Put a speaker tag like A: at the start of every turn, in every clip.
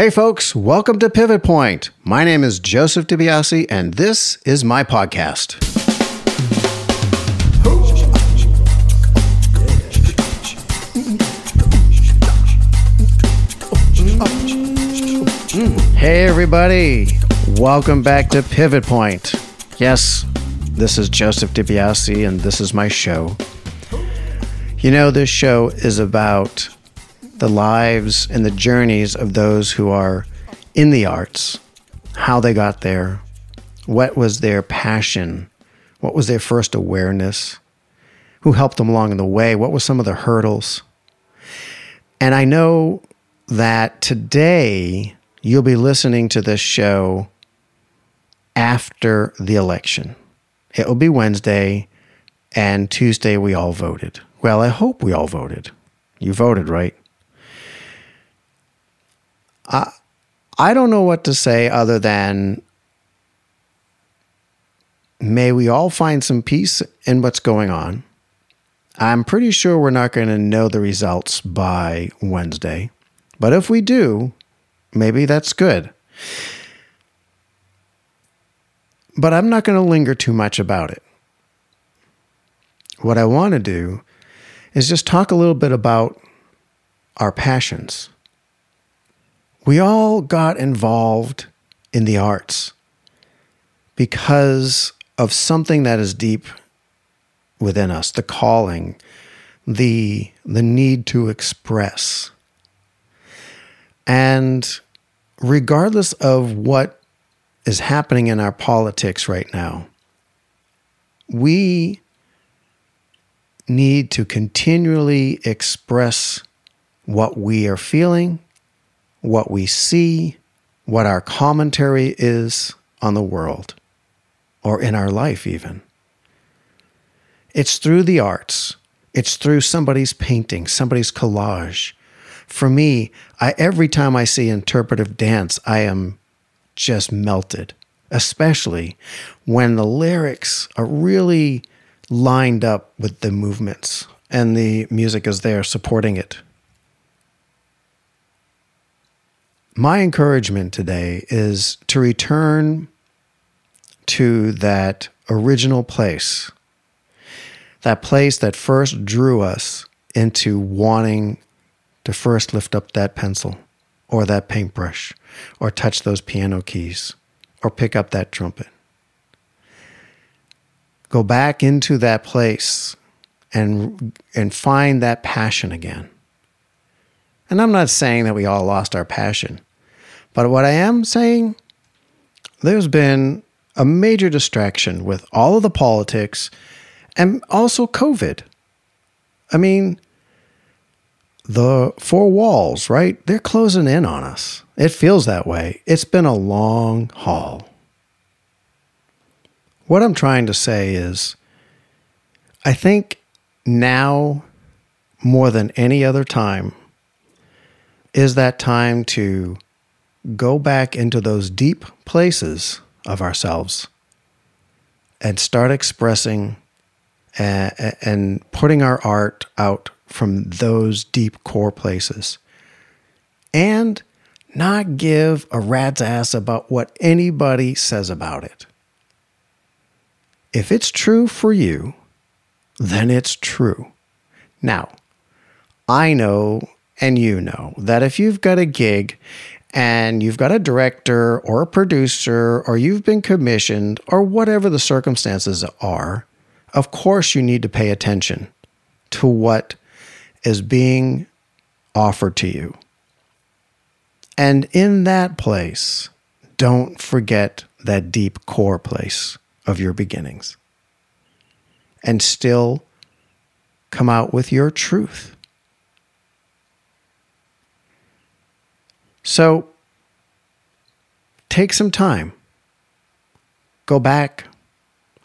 A: Hey, folks, welcome to Pivot Point. My name is Joseph DiBiase, and this is my podcast. Hey, everybody, welcome back to Pivot Point. Yes, this is Joseph DiBiase, and this is my show. You know, this show is about the lives and the journeys of those who are in the arts, how they got there, what was their passion, what was their first awareness, who helped them along the way, what were some of the hurdles. And I know that today you'll be listening to this show after the election. It will be Wednesday, and Tuesday we all voted. Well, I hope we all voted. You voted, right? I, don't know what to say other than may we all find some peace in what's going on. I'm pretty sure we're not going to know the results by Wednesday. But if we do, maybe that's good. But I'm not going to linger too much about it. What I want to do is just talk a little bit about our passions we all got involved in the arts because of something that is deep within us the calling the the need to express. And regardless of what is happening in our politics right now we need to continually express what we are feeling what we see, what our commentary is on the world or in our life, even. It's through the arts, it's through somebody's painting, somebody's collage. For me, I, every time I see interpretive dance, I am just melted, especially when the lyrics are really lined up with the movements and the music is there supporting it My encouragement today is to return to that original place, that place that first drew us into wanting to first lift up that pencil or that paintbrush or touch those piano keys or pick up that trumpet. Go back into that place and, and find that passion again. And I'm not saying that we all lost our passion. But what I am saying, there's been a major distraction with all of the politics and also COVID. I mean, the four walls, right? They're closing in on us. It feels that way. It's been a long haul. What I'm trying to say is, I think now more than any other time is that time to go back into those deep places of ourselves and start expressing and, and putting our art out from those deep core places and not give a rat's ass about what anybody says about it. If it's true for you, then it's true. Now, I know and you know that if you've got a gig and you've got a director or a producer or you've been commissioned or whatever the circumstances are, of course you need to pay attention to what is being offered to you. And in that place, don't forget that deep core place of your beginnings. And still come out with your truth. So take some time. Go back.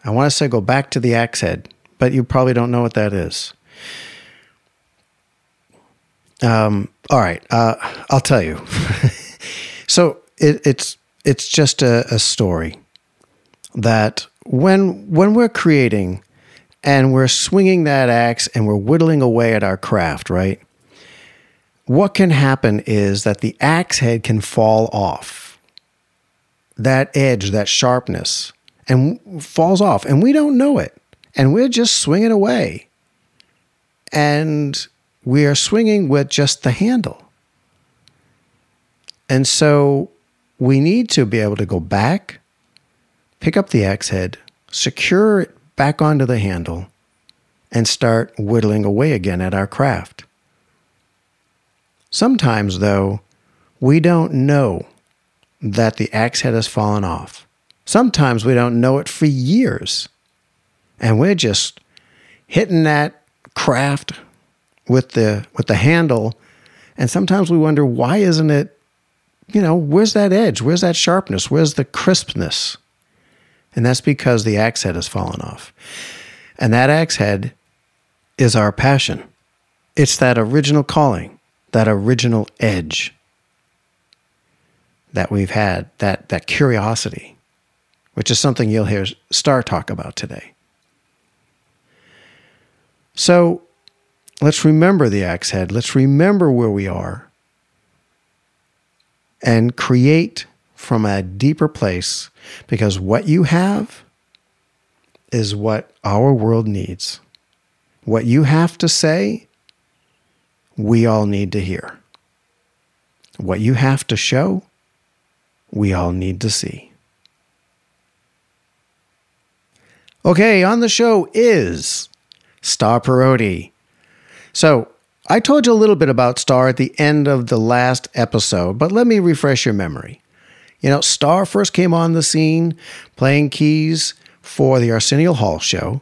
A: I want to say go back to the axe head, but you probably don't know what that is. Um, all right, uh, I'll tell you. so it, it's it's just a, a story that when when we're creating and we're swinging that axe and we're whittling away at our craft, right? what can happen is that the axe head can fall off. That edge, that sharpness, and falls off, and we don't know it. And we're just swinging away. And we are swinging with just the handle. And so we need to be able to go back, pick up the axe head, secure it back onto the handle, and start whittling away again at our craft. Sometimes, though, we don't know that the axe head has fallen off. Sometimes we don't know it for years. And we're just hitting that craft with the with the handle. And sometimes we wonder why isn't it you know where's that edge? Where's that sharpness? Where's the crispness? And that's because the axe head has fallen off. And that axe head is our passion. It's that original calling that original edge that we've had that that curiosity which is something you'll hear star talk about today so let's remember the axe head. Let's remember where we are and create from a deeper place because what you have is what our world needs. What you have to say, we all need to hear. What you have to show, we all need to see. Okay, on the show is Star Parodi. So, I told you a little bit about Star at the end of the last episode, but let me refresh your memory. You know, Star first came on the scene playing keys for the Arsenio Hall show.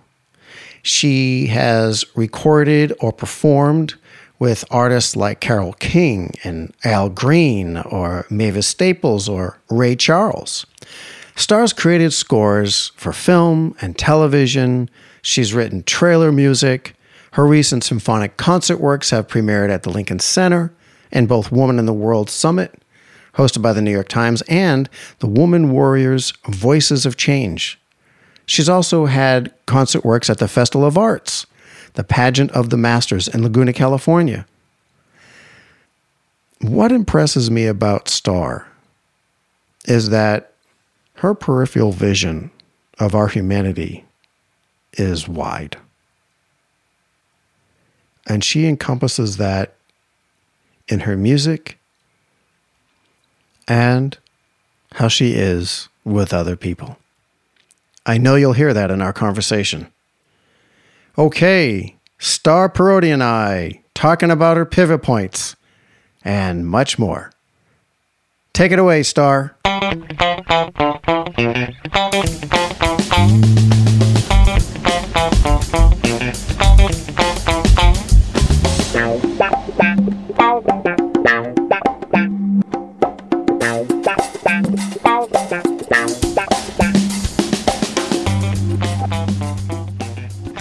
A: She has recorded or performed with artists like Carole King and Al Green or Mavis Staples or Ray Charles. Star's created scores for film and television, She's written trailer music. Her recent symphonic concert works have premiered at the Lincoln Center and both Woman in the World Summit, hosted by the New York Times, and the Woman Warriors Voices of Change. She's also had concert works at the Festival of Arts, the Pageant of the Masters in Laguna, California. What impresses me about Star is that her peripheral vision of our humanity is wide. And she encompasses that in her music and how she is with other people. I know you'll hear that in our conversation. Okay, Star Parodi and I talking about her pivot points and much more. Take it away, Star.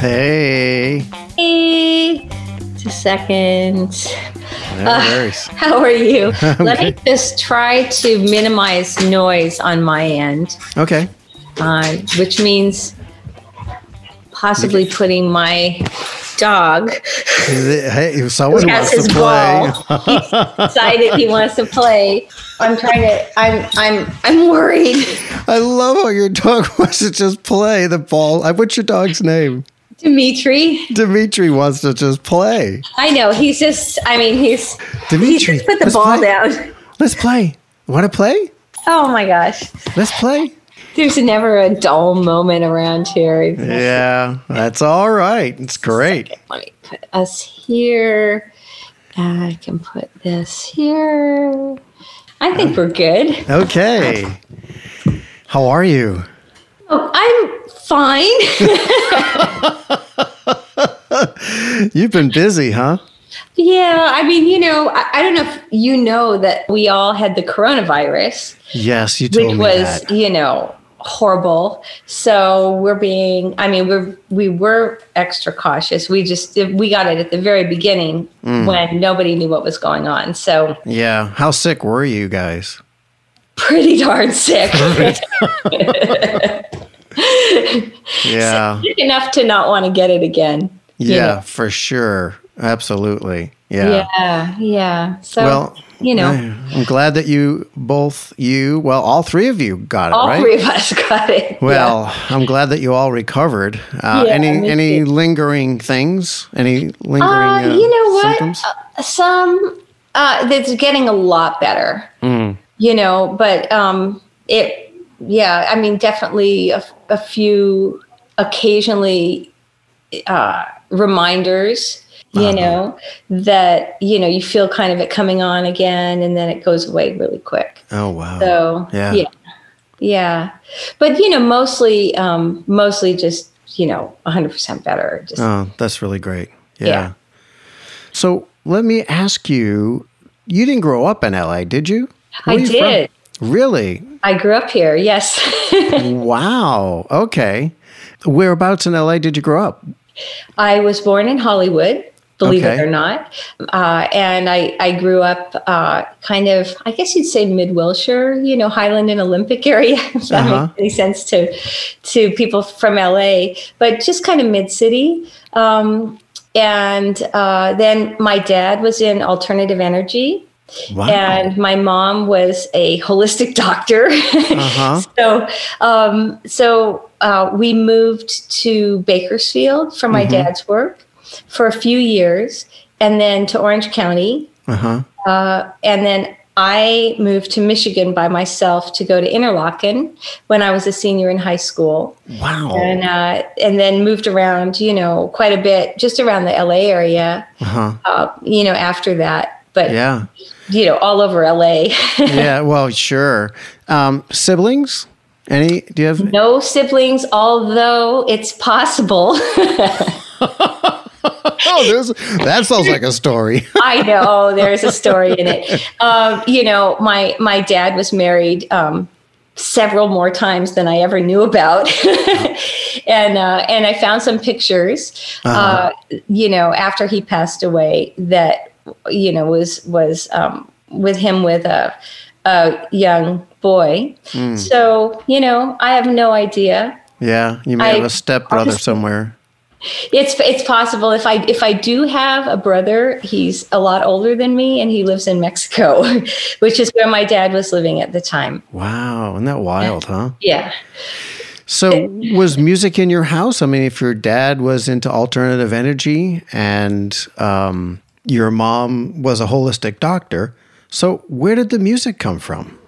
A: Hey.
B: Hey. Just a second.
A: No uh,
B: how are you? Let me just try to minimize noise on my end.
A: Okay.
B: Uh, which means possibly putting my dog.
A: Hey, someone wants to play.
B: Ball. He's decided he wants to play. I'm trying to. I'm. I'm. I'm worried.
A: I love how your dog wants to just play the ball. What's your dog's name?
B: Dimitri.
A: Dimitri wants to just play.
B: I know. He's just, I mean, he's.
A: Dimitri.
B: He's put the ball
A: play.
B: down.
A: Let's play. Want to play?
B: Oh my gosh.
A: Let's play.
B: There's never a dull moment around here.
A: Yeah, that's all right. It's great.
B: Let me put us here. I can put this here. I think we're good.
A: Okay. How are you?
B: Oh, I'm fine.
A: You've been busy, huh?
B: Yeah, I mean, you know, I, I, don't know if you know that we all had the coronavirus.
A: Yes, you told
B: which
A: me
B: was,
A: that.
B: you know, horrible. So we're being, I mean, we're we were extra cautious. We just we got it at the very beginning mm. when nobody knew what was going on. So
A: yeah, how sick were you guys?
B: Pretty darn sick.
A: yeah.
B: Sick enough to not want to get it again.
A: Yeah, know? for sure. Absolutely. Yeah.
B: Yeah, yeah. So
A: Well,
B: you know,
A: I- I'm glad that you both you well all three of you got it
B: all
A: right.
B: three of us got it.
A: Well, I'm glad that you all recovered. Uh,
B: Yeah,
A: any any
B: too.
A: lingering things? Any lingering?
B: Uh,
A: uh,
B: you know what?
A: Symptoms?
B: Uh, Some uh, that's getting a lot better.
A: Mm.
B: You know, but um, it, yeah, I mean, definitely a, a few occasionally uh, reminders. You
A: Uh-huh.
B: know that you know you feel kind of it coming on again, and then it goes away really quick.
A: Oh wow.
B: So
A: Yeah.
B: yeah, yeah. But you know, mostly, um, mostly just you know, 100 percent better. Just
A: Oh, that's really great. Yeah.
B: Yeah.
A: So let me ask you: You didn't grow up in LA, did you? Where
B: I
A: you from? Really?
B: I grew up here. Yes.
A: wow. Okay. Whereabouts in LA did you grow up?
B: I was born in Hollywood, believe
A: Okay.
B: it or not. Uh, and I, I grew up uh, kind of, I guess you'd say mid Wilshire, you know, Highland and Olympic area, if that
A: Uh-huh.
B: makes any sense to, to people from LA, but just kind of mid city. Um, and uh, then my dad was in alternative energy.
A: Wow.
B: And my mom was a holistic doctor.
A: Uh-huh.
B: so, um, so uh, we moved to Bakersfield for my dad's work for a few years, and then to Orange County,
A: uh-huh.
B: uh, and then I moved to Michigan by myself to go to Interlochen when I was a senior in high school,
A: Wow.
B: and uh, and then moved around, you know, quite a bit, just around the LA area,
A: uh-huh.
B: uh, you know, after that. But
A: Yeah.
B: You know, all over LA.
A: yeah, well, sure. Um, siblings? Any? Do you have?
B: no siblings, although it's possible.
A: Oh, there's, that sounds like a story.
B: I know there's a story in it. Um, you know, my my dad was married um, several more times than I ever knew about, and uh, and I found some pictures. uh you know, after he passed away, that you know was was um, with him with a a young boy. So you know, I have no idea.
A: yeah, you may
B: I-
A: have a stepbrother somewhere.
B: It's it's possible if I if I do have a brother, he's a lot older than me, and he lives in Mexico, which is where my dad was living at the time.
A: Wow, isn't that wild, huh?
B: Yeah,
A: So, was music in your house? I mean, if your dad was into alternative energy and um, your mom was a holistic doctor, so where did the music come from?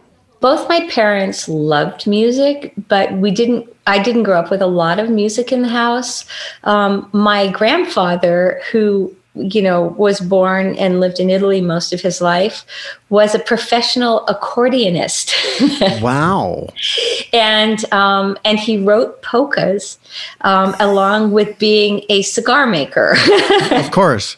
B: both my parents loved music, but we didn't. I didn't grow up with a lot of music in the house. Um, my grandfather, who you know was born and lived in Italy most of his life, was a professional accordionist.
A: Wow.
B: and um, and he wrote polkas um, along with being a cigar maker
A: Of course.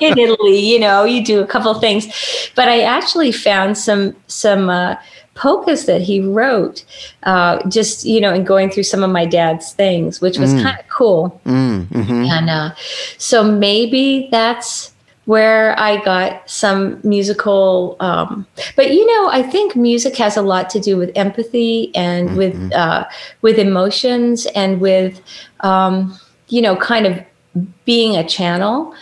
B: in Italy. You know, you do a couple things, but I actually found some some uh, polkas that he wrote, uh, just you know, in going through some of my dad's things, which was kind of cool.
A: Mm, hmm
B: And uh, so maybe that's where I got some musical. Um, but you know, I think music has a lot to do with empathy and with uh, with emotions and with um, you know, kind of being a channel,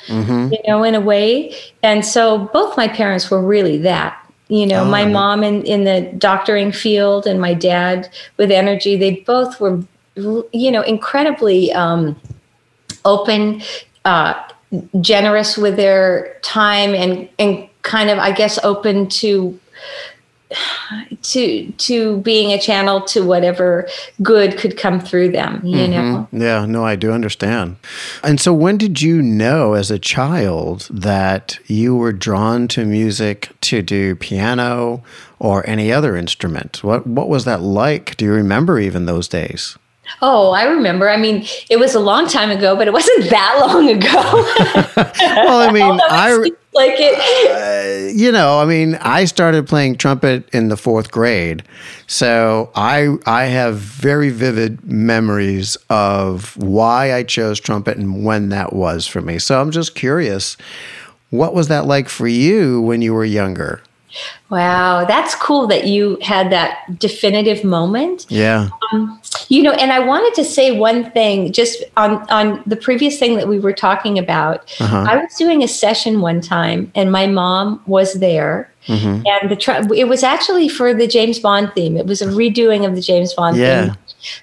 B: you know, in a way. And so both my parents were really that. You know,
A: Oh,
B: my mom in, in the doctoring field and my dad with energy, they both were, you know, incredibly um, open, uh, generous with their time, and and kind of, I guess, open to to to being a channel to whatever good could come through them. You mm-hmm. know,
A: Yeah, no, I do understand. And so, when did you know as a child that you were drawn to music to do piano or any other instrument? What What was that like? Do you remember even those days?
B: Oh, I remember. I mean, it was a long time ago, but it wasn't that long ago.
A: Well, I mean, I,
B: like it.
A: Uh, you know, I mean, I started playing trumpet in the fourth grade, so I I have very vivid memories of why I chose trumpet and when that was for me. So I'm just curious, what was that like for you when you were younger?
B: Wow, that's cool that you had that definitive moment.
A: Yeah.
B: Um, you know, and I wanted to say one thing just on on the previous thing that we were talking about.
A: Uh-huh.
B: I was doing a session one time, and my mom was there,
A: Mhm.
B: and the tr- it was actually for the James Bond theme. It was a redoing of the James Bond
A: Yeah.
B: theme.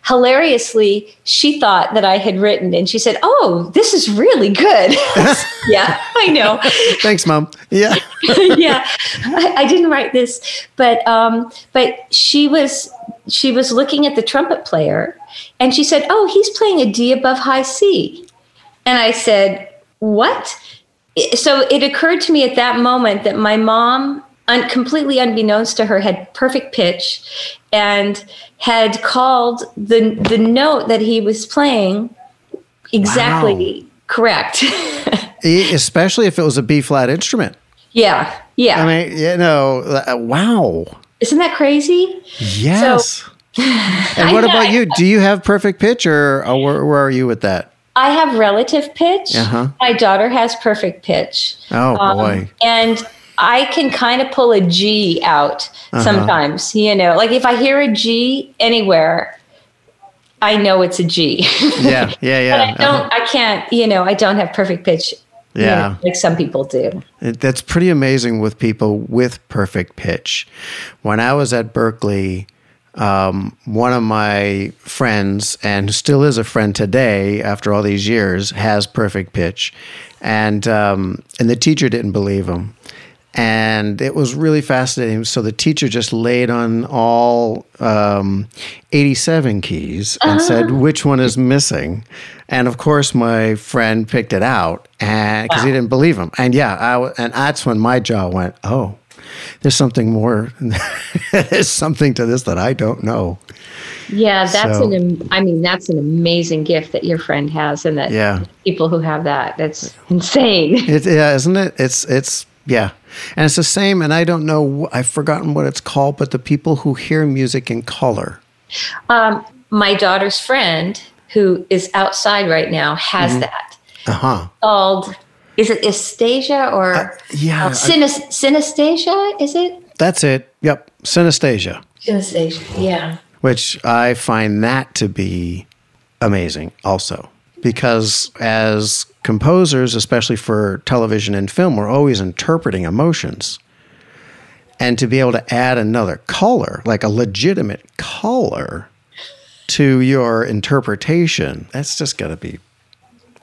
B: Hilariously, she thought that I had written, and she said, "Oh, this is really good." yeah, I know.
A: Thanks, mom. Yeah.
B: yeah, I, I didn't write this, but um, but she was she was looking at the trumpet player, and she said, "Oh, he's playing a D above high C," and I said, "What?" So it occurred to me at that moment that my mom, un- completely unbeknownst to her, had perfect pitch, and had called the the note that he was playing exactly correct.
A: E- Especially if it was a B flat instrument.
B: yeah, yeah.
A: I mean, you know, uh, wow.
B: Isn't that crazy?
A: Yes. and what about you? Do you have perfect pitch or, or where, where are you with that?
B: I have relative pitch.
A: Uh-huh.
B: My daughter has perfect pitch.
A: Oh,
B: Um,
A: boy.
B: And I can kind of pull a G out
A: Uh-huh.
B: sometimes, you know, like if I hear a G anywhere, I know it's a G.
A: Yeah, yeah, yeah.
B: but I don't, I can't, you know, I don't have perfect pitch. you know,
A: Yeah.
B: like some people do.
A: It, that's pretty amazing with people with perfect pitch. When I was at Berklee, um, one of my friends, and who still is a friend today after all these years, has perfect pitch, and um, and the teacher didn't believe him. And it was really fascinating. So the teacher just laid on all um, 87 keys and said, which one is missing? And of course, my friend picked it out and because he didn't believe him. And yeah, I, and that's when my jaw went, oh, there's something more. there's something to this that I don't know.
B: Yeah, that's
A: So-
B: an, I mean, that's an amazing gift that your friend has and that
A: Yeah.
B: people who have that, that's insane.
A: It, yeah, isn't it? It's it's yeah, and it's the same. And I don't know. I've forgotten what it's called, but the people who hear music in color.
B: Um, my daughter's friend, who is outside right now, has
A: Mm-hmm.
B: that
A: Uh huh.
B: called. Is it Astasia or
A: Uh, yeah,
B: uh,
A: I-
B: synesthesia? Is it
A: That's it. Yep, synesthesia,
B: synesthesia? Yeah.
A: which I find that to be amazing, also because as composers, especially for television and film, we're always interpreting emotions. And to be able to add another color, like a legitimate color, to your interpretation, that's just got to be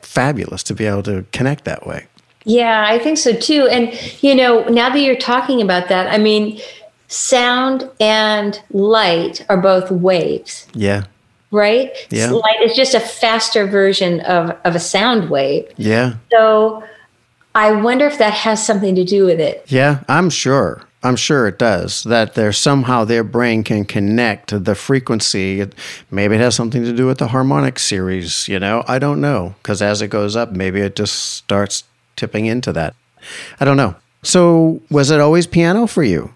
A: fabulous to be able to connect that way.
B: Yeah, I think so too. And, you know, now that you're talking about that, I mean, sound and light are both waves,
A: Yeah.
B: Right?
A: Yeah.
B: Light is just a faster version of, of a sound wave.
A: Yeah.
B: So I wonder if that has something to do with it.
A: Yeah, I'm sure. I'm sure it does. That there's somehow their brain can connect to the frequency. Maybe it has something to do with the harmonic series, you know? I don't know. Because as it goes up, maybe it just starts tipping into that. I don't know. So, was it always piano for you?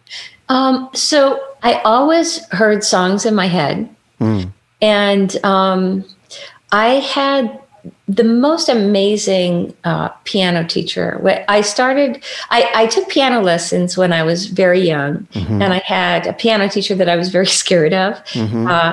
B: Um, so I always heard songs in my head, and um, I had the most amazing uh, piano teacher. I started. I, I took piano lessons when I was very young, and I had a piano teacher that I was very scared of. Uh,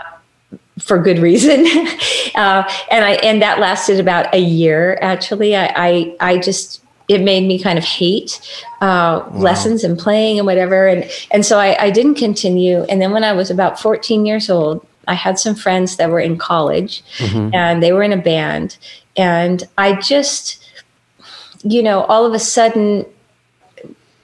B: for good reason, uh, and I and that lasted about a year. Actually, I I, I just it made me kind of hate uh, lessons and playing and whatever, and and so I, I didn't continue. And then when I was about fourteen years old, I had some friends that were in college, and they were in a band, and I just, you know, all of a sudden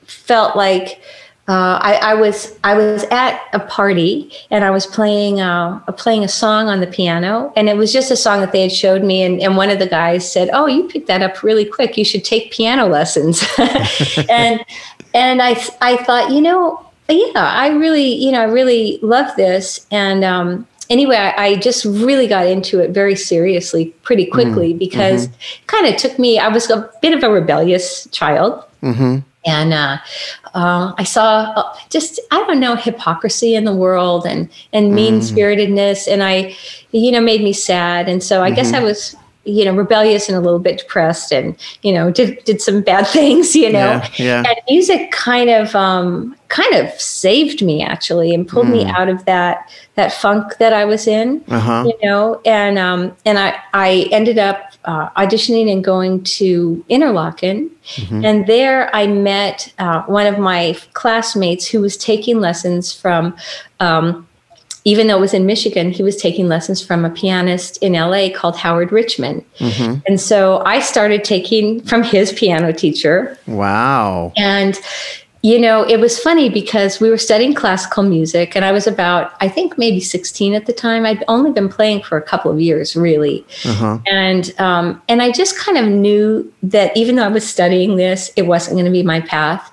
B: felt like uh, I, I was I was at a party and I was playing uh, playing a song on the piano. And it was just a song that they had showed me and, and one of the guys said oh you picked that up really quick. You should take piano lessons. And and I I thought you know yeah I really you know I really love this. And um, anyway I, I just really got into it very seriously pretty quickly because it kind of took me I was a bit of a rebellious child.
A: Mm-hmm.
B: and uh, uh, I saw uh, just I don't know hypocrisy in the world and and mean spiritedness, and I, you know, made me sad. And so I guess I was you know, rebellious and a little bit depressed, and you know, did did some bad things, you know.
A: Yeah, yeah.
B: And music kind of um, kind of saved me actually, and pulled me out of that that funk that I was in,
A: Uh-huh.
B: you know. And um, and I I ended up uh, auditioning and going to Interlochen, and there I met uh, one of my classmates who was taking lessons from. Um, even though it was in Michigan, he was taking lessons from a pianist in LA called Howard Richman. And so I started taking from his piano teacher.
A: Wow.
B: And, you know, it was funny because we were studying classical music, and I was about, I think, maybe 16 at the time. I'd only been playing for a couple of years, really.
A: Uh-huh.
B: And um, and I just kind of knew that even though I was studying this, it wasn't going to be my path.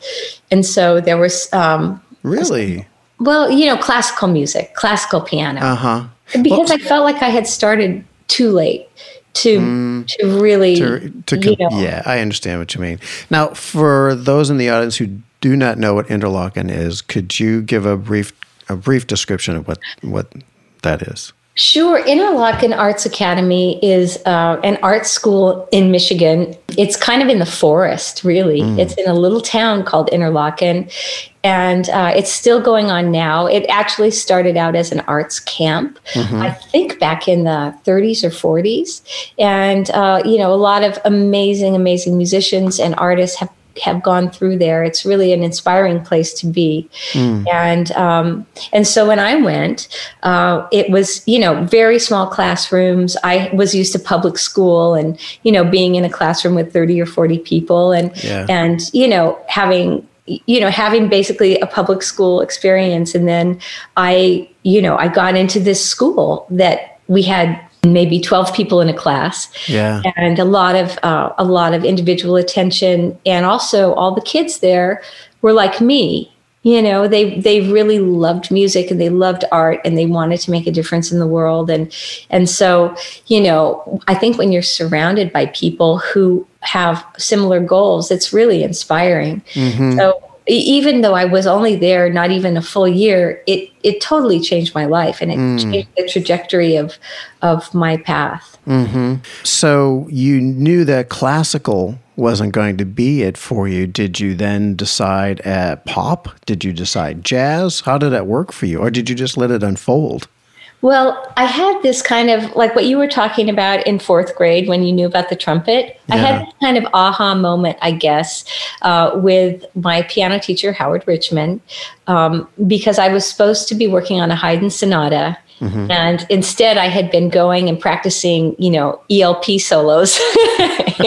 B: And so there was, um,
A: Really?
B: Well, you know, classical music, classical piano
A: Uh-huh.
B: because I felt like I had started too late to to really
A: to, to
B: you know,
A: yeah i understand what you mean now for those in the audience who do not know what interlochen is could you give a brief a brief description of what what that is
B: Sure. Interlochen Arts Academy is uh, an art school in Michigan. It's kind of in the forest, really. It's in a little town called Interlochen, and uh, it's still going on now. It actually started out as an arts camp, I think back in the 30s or 40s. And, uh, you know, a lot of amazing, amazing musicians and artists have have gone through there. It's really an inspiring place to be. And um, and so when I went, uh, it was you know very small classrooms. I was used to public school and you know being in a classroom with thirty or forty people and
A: Yeah.
B: and you know having you know having basically a public school experience and then i you know i got into this school that we had maybe 12 people in a class.
A: Yeah.
B: And a lot of uh, a lot of individual attention and also all the kids there were like me. You know they they really loved music and they loved art and they wanted to make a difference in the world. And and so you know i think when you're surrounded by people who have similar goals it's really inspiring. Mm-hmm. So e- even though I was only there not even a full year, it it totally changed my life and it mm. changed the trajectory of of my path. Mm-hmm.
A: so you knew that classical wasn't going to be it for you. Did you then decide at pop? Did you decide jazz? How did that work for you? Or did you just let it unfold
B: Well, I had this kind of like what you were talking about in fourth grade when you knew about the trumpet. I had this kind of aha moment, I guess, uh, with my piano teacher, Howard Richmond, um, because I was supposed to be working on a Haydn sonata. And instead, I had been going and practicing, you know, ELP solos,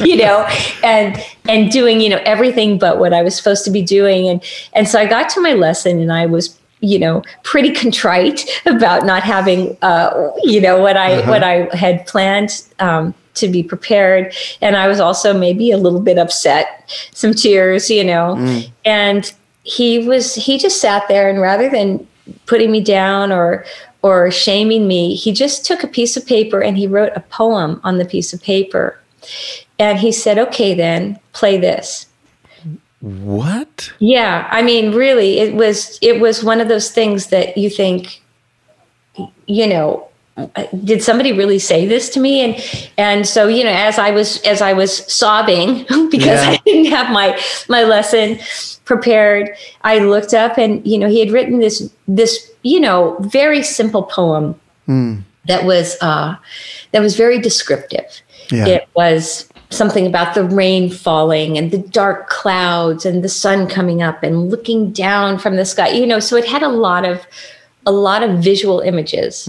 B: you know, and and doing, you know, everything but what I was supposed to be doing. And and so I got to my lesson, and I was you know pretty contrite about not having uh, you know what I what I had planned um, to be prepared, and I was also maybe a little bit upset, some tears, you know, and he was he just sat there and rather than putting me down or or shaming me, he just took a piece of paper and he wrote a poem on the piece of paper, and he said, "Okay, then play this."
A: What
B: Yeah, I mean, really, it was it was one of those things that you think, you know, did somebody really say this to me? And and so you know, as I was as I was sobbing because
A: Yeah.
B: I didn't have my my lesson prepared, I looked up and you know he had written this this you know very simple poem that was uh, that was very descriptive.
A: Yeah.
B: It was something about the rain falling and the dark clouds and the sun coming up and looking down from the sky. You know, so it had a lot of a lot of visual images.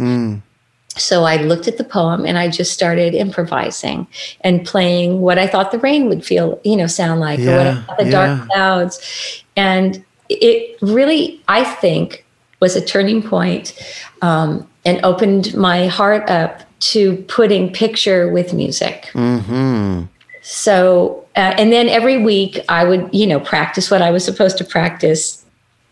B: So I looked at the poem and I just started improvising and playing what I thought the rain would feel, you know, sound like, or what I thought the
A: yeah.
B: dark clouds. And it really, I think, was a turning point um, and opened my heart up to putting picture with music.
A: mm-hmm
B: So, uh, and then every week I would, you know, practice what I was supposed to practice.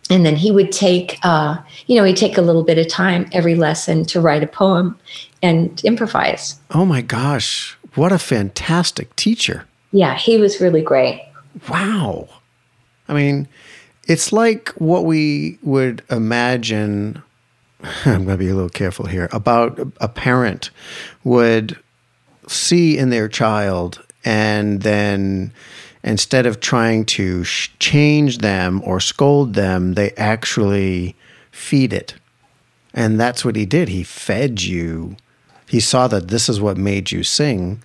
B: And then he would take, uh, you know, he'd take a little bit of time every lesson to write a poem and improvise.
A: oh my gosh what a fantastic teacher
B: Yeah, he was really great.
A: Wow. I mean, it's like what we would imagine. I'm going to be a little careful here about a parent would see in their child and then instead of trying to sh- change them or scold them, they actually feed it. And that's what he did. He fed you. He saw that this is what made you sing.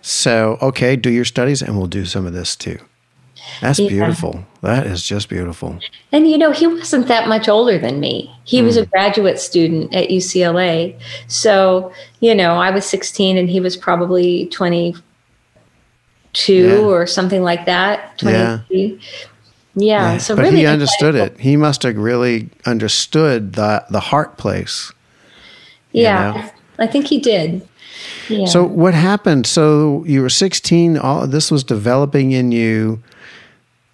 A: So, okay, do your studies and we'll do some of this too. That's yeah. beautiful. That is just beautiful.
B: And you know, he wasn't that much older than me. He mm. was a hmm. graduate student at UCLA. So, you know, I was 16 and he was probably 22 yeah. or something like that. 23. Yeah. Yeah, yeah. so
A: but
B: really
A: he understood it. He must have really understood the the heart place.
B: Yeah, know? I think he did.
A: Yeah. So what happened? So you were 16. All this was developing in you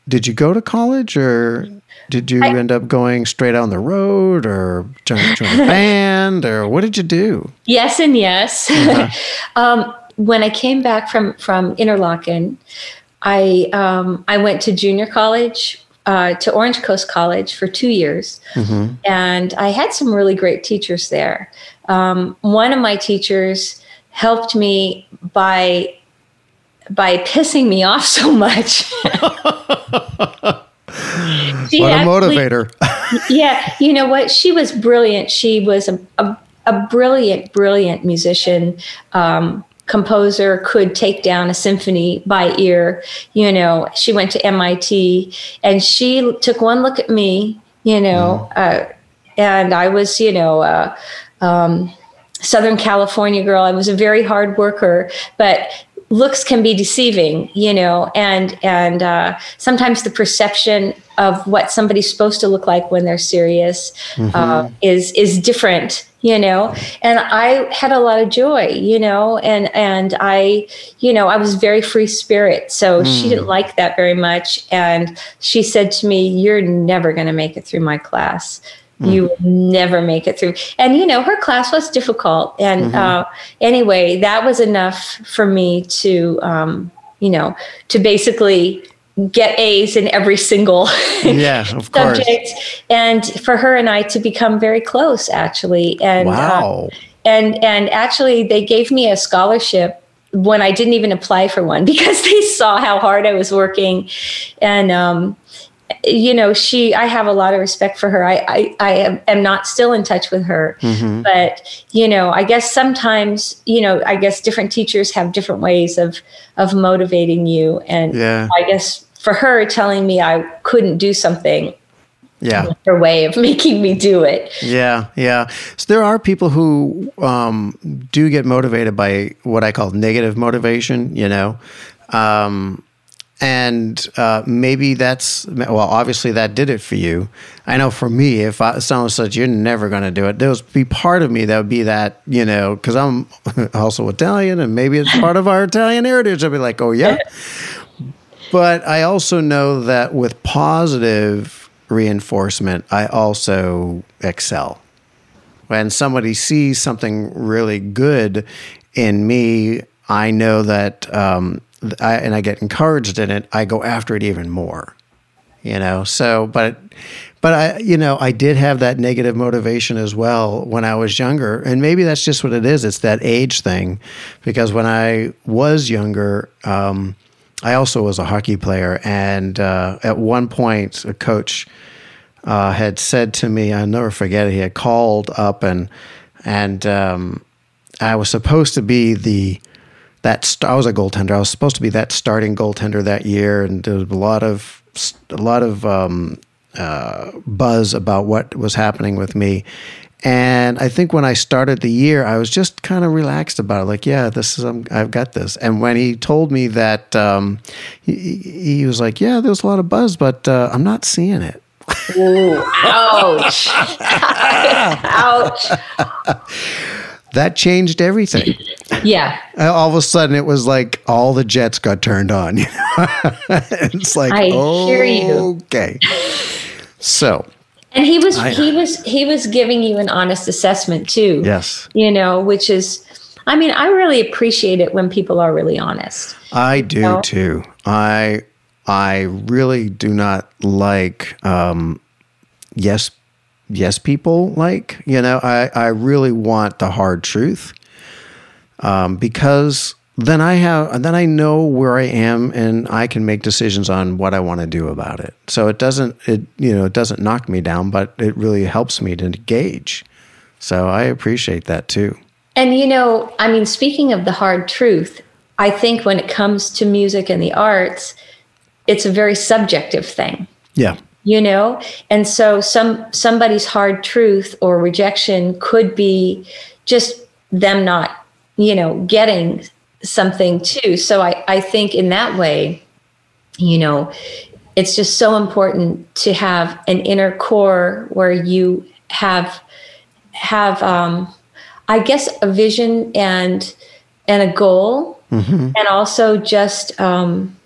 A: did you go to college or did you I, end up going straight on the road or join, join a band or what did you do?
B: Yes and yes. Uh-huh. um, when I came back from from Interlochen, I um, I went to junior college uh, to Orange Coast College for two years, mm-hmm. and I had some really great teachers there. Um, one of my teachers helped me by by pissing me off so much.
A: what a actually, motivator.
B: yeah, you know what? She was brilliant. She was a, a, a brilliant, brilliant musician. Um, composer could take down a symphony by ear you know she went to MIT and she took one look at me you know mm. uh, and i was you know uh, um, Southern California girl. I was a very hard worker, but looks can be deceiving you know and and uh, sometimes the perception of what somebody's supposed to look like when they're serious mm-hmm. uh, is is different you know and i had a lot of joy you know and and i you know i was very free spirit so mm. she didn't like that very much and she said to me you're never going to make it through my class Mm. You will never make it through. And, you know, her class was difficult. And mm-hmm. uh, anyway, that was enough for me to, um, you know, to basically get A's in every single
A: yeah, of course.
B: subject. And for her and I to become very close, actually. And,
A: uh, wow.
B: Uh, and, and actually, they gave me a scholarship when I didn't even apply for one because they saw how hard I was working. And, um, you know, she, I have a lot of respect for her. I, I, I am, am not still in touch with her, mm-hmm. but, you know, I guess sometimes, you know, I guess different teachers have different ways of, of motivating you. And yeah. I guess for her telling me I couldn't do something,
A: yeah.
B: her way of making me do it.
A: Yeah yeah. So there are people who um, do get motivated by what i call negative motivation you know? Um, and uh, maybe that's well obviously that did it for you. I know for me if I, someone said you're never going to do it there would be part of me that would be that you know because i'm also italian and maybe it's part of our italian heritage. I'd be like oh yeah but i also know that with positive reinforcement i also excel when somebody sees something really good in me i know that um, I, and I get encouraged in it, I go after it even more. You know, so but but I you know I did have that negative motivation as well when I was younger, and maybe that's just what it is. It's that age thing, because when I was younger. Um, I also was a hockey player, and uh, at one point, a coach uh, had said to me, "I'll never forget it." He had called up, and and um, I was supposed to be the that st- I was a goaltender. I was supposed to be that starting goaltender that year, and there was a lot of a lot of um, uh, buzz about what was happening with me. And I think when I started the year, I was just kind of relaxed about it. Like, yeah, this is um, I've got this. And when he told me that, um, he, he, was like, "Yeah, there's a lot of buzz, but uh, I'm not seeing it."
B: Ooh, ouch! ouch!
A: that changed everything.
B: Yeah.
A: all of a sudden, it was like all the jets got turned on. it's like, I oh, hear you. Okay. So.
B: And he was I, he was he was giving you an honest assessment too.
A: Yes.
B: You know, which is, I mean, I really appreciate it when people are really honest.
A: I do know? too. I I really do not like um, yes yes people like. You know, I, I really want the hard truth. um, because then I have then I know where I am and I can make decisions on what I want to do about it. So it doesn't it you know it doesn't knock me down, but it really helps me to engage. So I appreciate that too.
B: And you know, I mean, speaking of the hard truth, I think when it comes to music and the arts, it's a very subjective thing.
A: Yeah.
B: You know, and so some somebody's hard truth or rejection could be just them not, you know, getting something too. So I, I think in that way, you know, it's just so important to have an inner core where you have have um, I guess a vision and and a goal, mm-hmm. and also just um,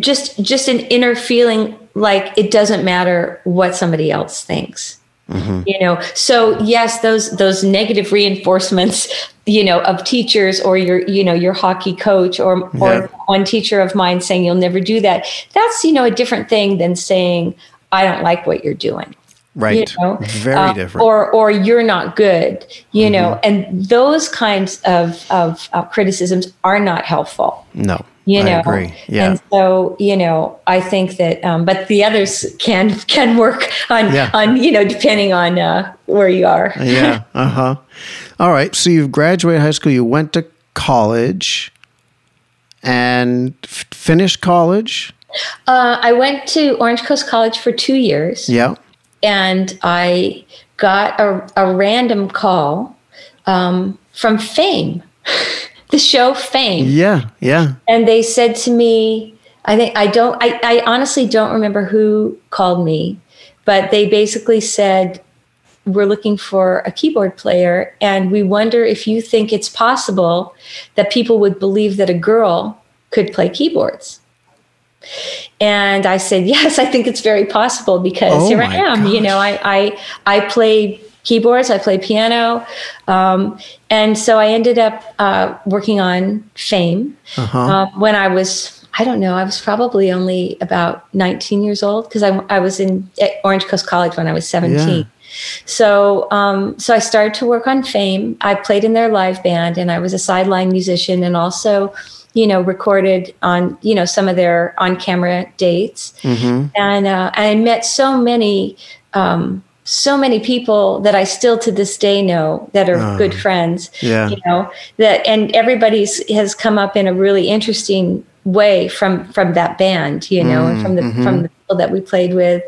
B: just just an inner feeling like it doesn't matter what somebody else thinks. Mm-hmm. You know, so yes, those those negative reinforcements, you know, of teachers or your, you know, your hockey coach or yeah. or one teacher of mine saying you'll never do that. That's you know a different thing than saying I don't like what you're doing.
A: Right. You know? Very uh, different.
B: Or or you're not good. You mm-hmm. know, and those kinds of of uh, criticisms are not helpful.
A: No
B: you know
A: I agree. Yeah.
B: and so you know i think that um, but the others can can work on yeah. on you know depending on uh, where you are
A: yeah uh-huh all right so you've graduated high school you went to college and f- finished college
B: uh, i went to orange coast college for two years
A: yeah
B: and i got a, a random call um, from fame the show Fame.
A: Yeah, yeah.
B: And they said to me, I think I don't I, I honestly don't remember who called me, but they basically said, We're looking for a keyboard player, and we wonder if you think it's possible that people would believe that a girl could play keyboards. And I said, Yes, I think it's very possible because oh here I am. Gosh. You know, I I I play keyboards, I play piano. Um, and so I ended up uh, working on Fame uh-huh. uh, when I was, I don't know, I was probably only about 19 years old because I, I was in Orange Coast College when I was 17. Yeah. So, um, so I started to work on Fame. I played in their live band, and I was a sideline musician, and also, you know, recorded on you know some of their on-camera dates. Mm-hmm. And uh, I met so many um, so many people that I still to this day know that are uh, good friends.
A: Yeah.
B: You know, that and everybody's has come up in a really interesting way from from that band, you know, mm, and from the mm-hmm. from the people that we played with.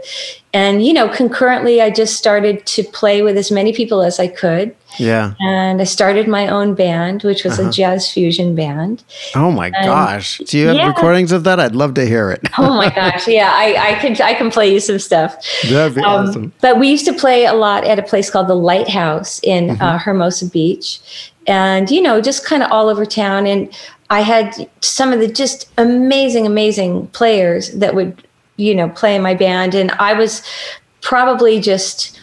B: And you know, concurrently I just started to play with as many people as I could.
A: Yeah.
B: And I started my own band, which was uh-huh. a jazz fusion band.
A: Oh my and, gosh. Do you have yeah. recordings of that? I'd love to hear it.
B: oh my gosh. Yeah, I, I can I can play you some stuff.
A: That'd be um, awesome.
B: But we used to play a lot at a place called the Lighthouse in mm-hmm. uh, Hermosa Beach. And, you know, just kind of all over town. And I had some of the just amazing, amazing players that would, you know, play in my band. And I was probably just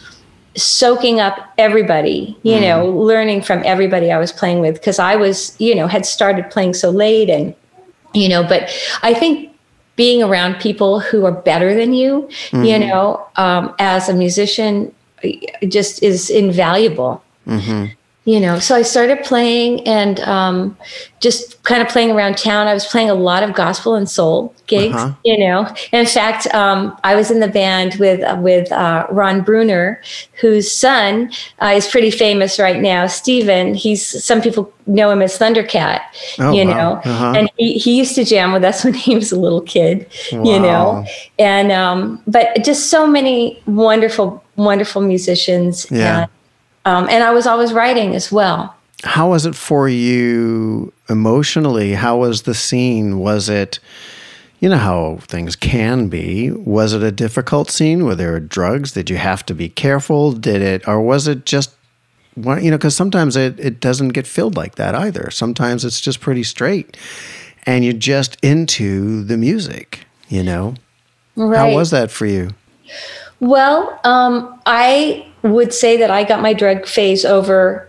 B: soaking up everybody, you mm. know, learning from everybody I was playing with because I was, you know, had started playing so late and, you know, but I think being around people who are better than you, mm-hmm. you know, um, as a musician just is invaluable. Mm-hmm you know so i started playing and um, just kind of playing around town i was playing a lot of gospel and soul gigs uh-huh. you know in fact um, i was in the band with uh, with uh, ron bruner whose son uh, is pretty famous right now Stephen. he's some people know him as thundercat oh, you wow. know uh-huh. and he, he used to jam with us when he was a little kid wow. you know and um, but just so many wonderful wonderful musicians
A: yeah.
B: And, um, and I was always writing as well.
A: How was it for you emotionally? How was the scene? Was it, you know, how things can be? Was it a difficult scene? Were there drugs? Did you have to be careful? Did it, or was it just, you know, because sometimes it, it doesn't get filled like that either. Sometimes it's just pretty straight and you're just into the music, you know? Right. How was that for you?
B: Well, um, I would say that I got my drug phase over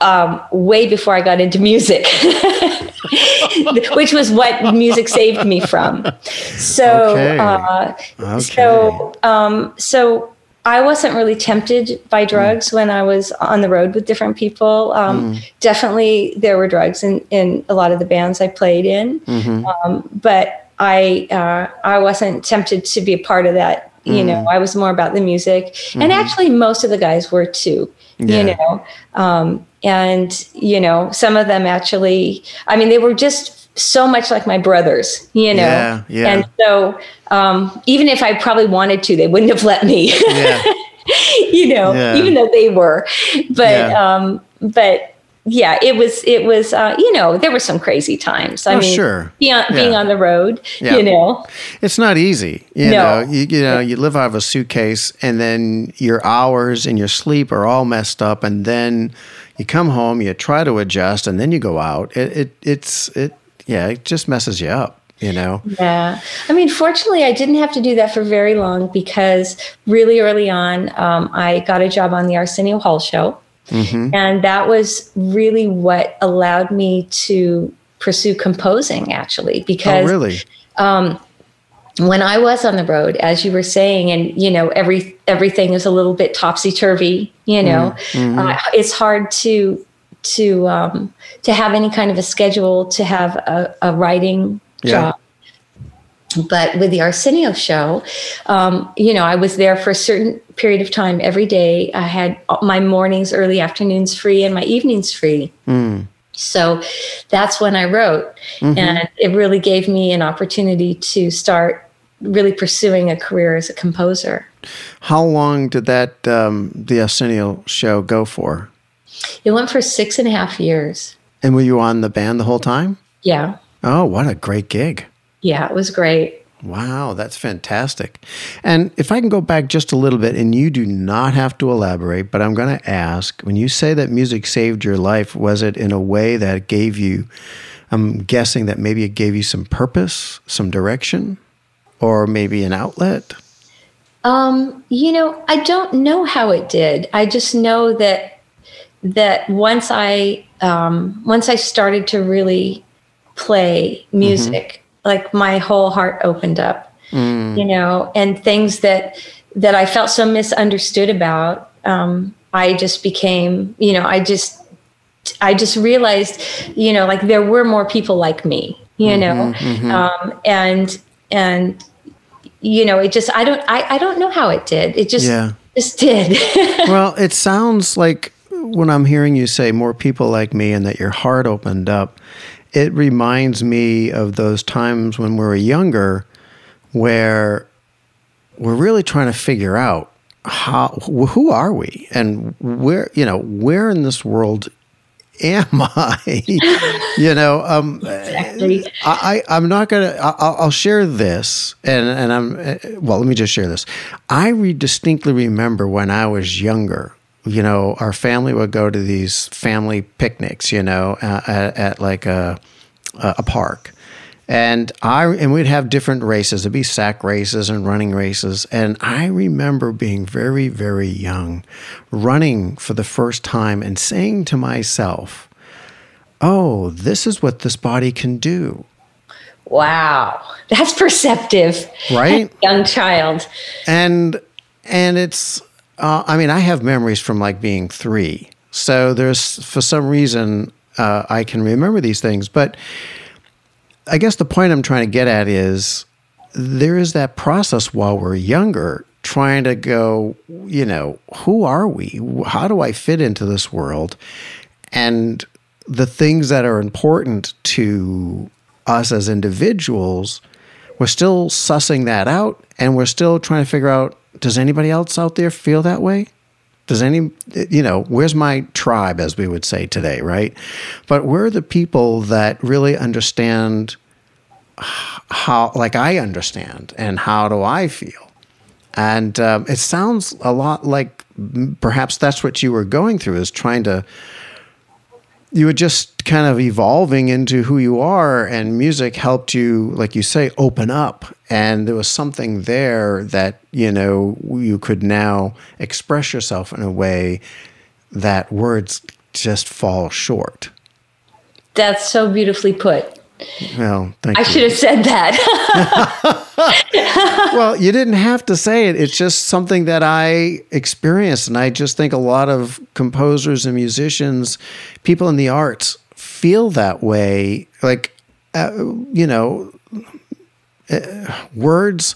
B: um, way before I got into music, which was what music saved me from. So, okay. Uh, okay. so, um, so I wasn't really tempted by drugs when I was on the road with different people. Um, Definitely, there were drugs in, in a lot of the bands I played in, um, but I uh, I wasn't tempted to be a part of that. You know, I was more about the music, and actually, most of the guys were too.
A: Yeah.
B: You know, um, and you know, some of them actually. I mean, they were just so much like my brothers. You know,
A: Yeah, yeah.
B: and so um, even if I probably wanted to, they wouldn't have let me. You know, even though they were, but um, but yeah, it was it was uh, you know there were some crazy times. I
A: Oh,
B: mean,
A: sure.
B: being on, being on the road,
A: Yeah.
B: you know,
A: It's not easy. You
B: No.
A: know, you, you know, you live out of a suitcase and then your hours and your sleep are all messed up and then you come home, you try to adjust and then you go out. It, it it's it yeah, it just messes you up, you know.
B: Yeah. I mean, fortunately, I didn't have to do that for very long because really early on, um, I got a job on the Arsenio Hall show. And that was really what allowed me to pursue composing, actually,
A: Oh,
B: because
A: really?
B: when I was on the road, as you were saying, and you know, every everything is a little bit topsy turvy. You know, uh, it's hard to to um, to have any kind of a schedule, to have a, a writing
A: Yeah.
B: job. But with the Arsenio show, um, you know, I was there for a certain period of time every day. I had my mornings, early afternoons free, and my evenings free. So that's when I wrote. And it really gave me an opportunity to start really pursuing a career as a composer.
A: How long did that um, the Arsenio show go for?
B: It went for six and a half years.
A: And were you on the band the whole time?
B: Yeah.
A: Oh, what a great gig.
B: Yeah, it was great.
A: Wow, that's fantastic. And if I can go back just a little bit, and you do not have to elaborate, but I'm going to ask when you say that music saved your life, was it in a way that gave you, I'm guessing that maybe it gave you some purpose, some direction, or maybe an outlet?
B: Um, you know, I don't know how it did. I just know that that once I um, once I started to really play music, like my whole heart opened up. You know, and things that that I felt so misunderstood about, um, I just became, you know, I just I just realized, you know, like there were more people like me, you know, Um, and and you know, it just I don't I, I don't know how it did. It just
A: Yeah.
B: just did.
A: well, it sounds like when I'm hearing you say more people like me and that your heart opened up, it reminds me of those times when we were younger where we're really trying to figure out how who are we and where you know where in this world am I? you know, um,
B: Exactly.
A: I, I I'm not gonna. I- I'll, I'll share this, and and I'm uh, well. Let me just share this. I re- distinctly remember when I was younger. You know, our family would go to these family picnics. You know, at, at like a a park. And I and we'd have different races. It'd be sack races and running races. And I remember being very, very young, running for the first time and saying to myself, "Oh, this is what this body can do."
B: wow. That's perceptive.
A: Right?
B: Young child.
A: and and it's uh, i mean i have memories from like being three. So there's for some reason uh, i can remember these things. But i guess the point i'm trying to get at is there is that process while we're younger trying to go you know who are we? How do i fit into this world? And the things that are important to us as individuals we're still sussing that out and we're still trying to figure out does anybody else out there feel that way? Does any you know where's my tribe as we would say today right? But we're the people that really understand how like i understand and how do i feel? And um, it sounds a lot like perhaps that's what you were going through is trying to you were just kind of evolving into who you are and music helped you like you say open up and there was something there that you know you could now express yourself in a way that words just fall short
B: That's so beautifully put.
A: well thank you.
B: I
A: you
B: should have said that.
A: well, you didn't have to say it. It's just something that I experienced. And I just think a lot of composers and musicians, people in the arts, feel that way. Like, uh, you know, uh, words,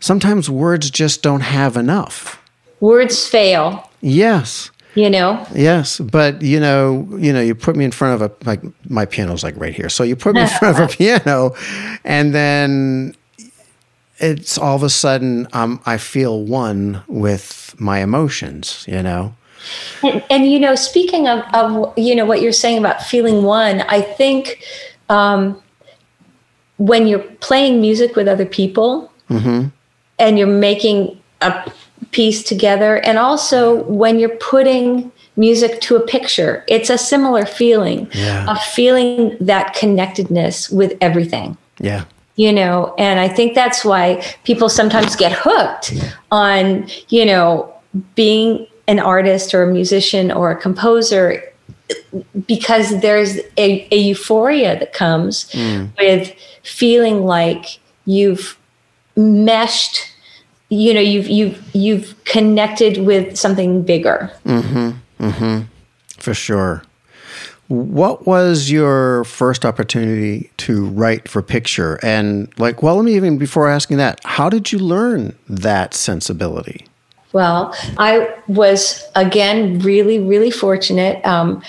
A: sometimes words just don't have enough.
B: Words fail.
A: Yes
B: you know
A: yes but you know you know you put me in front of a like my piano's like right here so you put me in front of a piano and then it's all of a sudden um, i feel one with my emotions you know
B: and, and you know speaking of, of you know what you're saying about feeling one i think um, when you're playing music with other people mm-hmm. and you're making a piece together. And also when you're putting music to a picture, it's a similar feeling yeah. of feeling that connectedness with everything.
A: Yeah.
B: You know, and I think that's why people sometimes get hooked on, you know, being an artist or a musician or a composer because there's a, a euphoria that comes mm. with feeling like you've meshed you know you've you've you've connected with something bigger.
A: Mm-hmm. Mm-hmm. For sure what was your first opportunity to write for picture? And like well let me even before asking that how did you learn that sensibility?
B: Well i was again really really fortunate. Um,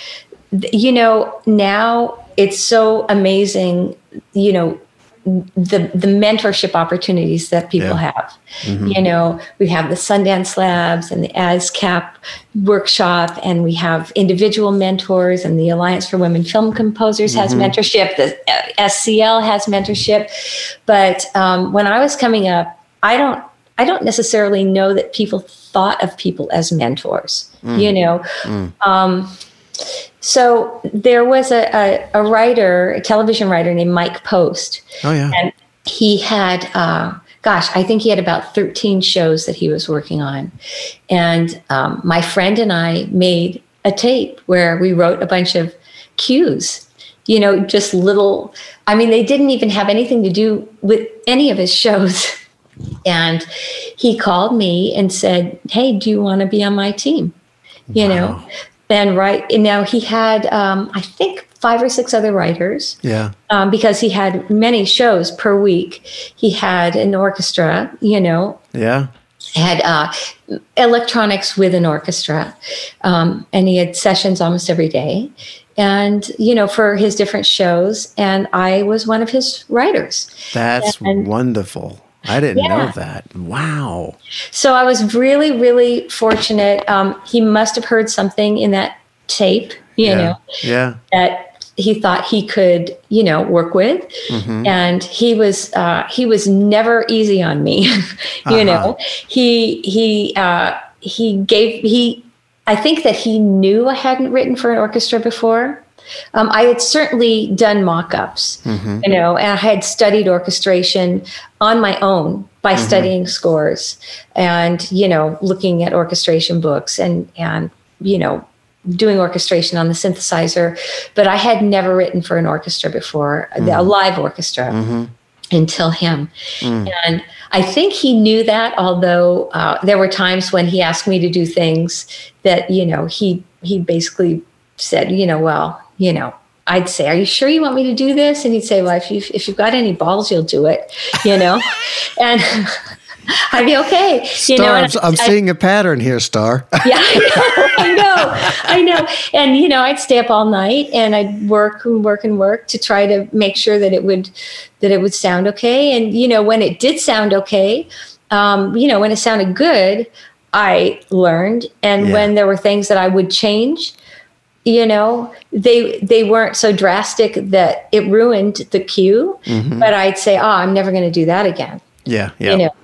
B: you know now it's so amazing you know the the mentorship opportunities that people yeah. have. Mm-hmm. You know, we have the Sundance Labs and the ASCAP workshop, and we have individual mentors, and the Alliance for Women Film Composers mm-hmm. has mentorship. The SCL has mentorship. But um, when I was coming up, I don't I don't necessarily know that people thought of people as mentors. Mm. You know. Mm. Um, so there was a, a, a, writer, a television writer named Mike Post.
A: Oh, yeah.
B: And he had, uh, gosh, I think he had about 13 shows that he was working on. And um, my friend and I made a tape where we wrote a bunch of cues, you know, just little, I mean, they didn't even have anything to do with any of his shows. And he called me and said, Hey, do you want to be on my team? You wow. know, then right now he had um, i think five or six other writers.
A: Yeah.
B: Um, because he had many shows per week. He had an orchestra you know?
A: Yeah.
B: Had uh, electronics with an orchestra. Um, and he had sessions almost every day. And you know for his different shows and i was one of his writers.
A: That's and, wonderful I didn't yeah. know that. Wow.
B: So I was really, really fortunate. Um, he must have heard something in that tape, you
A: yeah.
B: know,
A: yeah.
B: that he thought he could, you know, work with. Mm-hmm. And he was, uh, he was never easy on me, you uh-huh. know, he, he, uh, he gave, he, I think that he knew I hadn't written for an orchestra before. Um, I had certainly done mock-ups, mm-hmm. you know, and I had studied orchestration on my own by mm-hmm. studying scores and you know looking at orchestration books and and you know doing orchestration on the synthesizer but i had never written for an orchestra before mm-hmm. a live orchestra mm-hmm. until him mm. and i think he knew that although uh, there were times when he asked me to do things that you know he he basically said you know well you know I'd say, "Are you sure you want me to do this?" And he'd say, "Well, if you if you've got any balls, you'll do it," you know, and. I'd be okay.
A: Star, you know, I'm, I'm I, seeing a pattern here, Star.
B: yeah, I know, I know, and you know, I'd stay up all night and I'd work and work and work to try to make sure that it would that it would sound okay. And you know, when it did sound okay, um, you know, when it sounded good, I learned, and yeah. when there were things that I would change, you know they they weren't so drastic that it ruined the cue mm-hmm. but i'd say oh i'm never going to do that again.
A: Yeah yeah.
B: you know?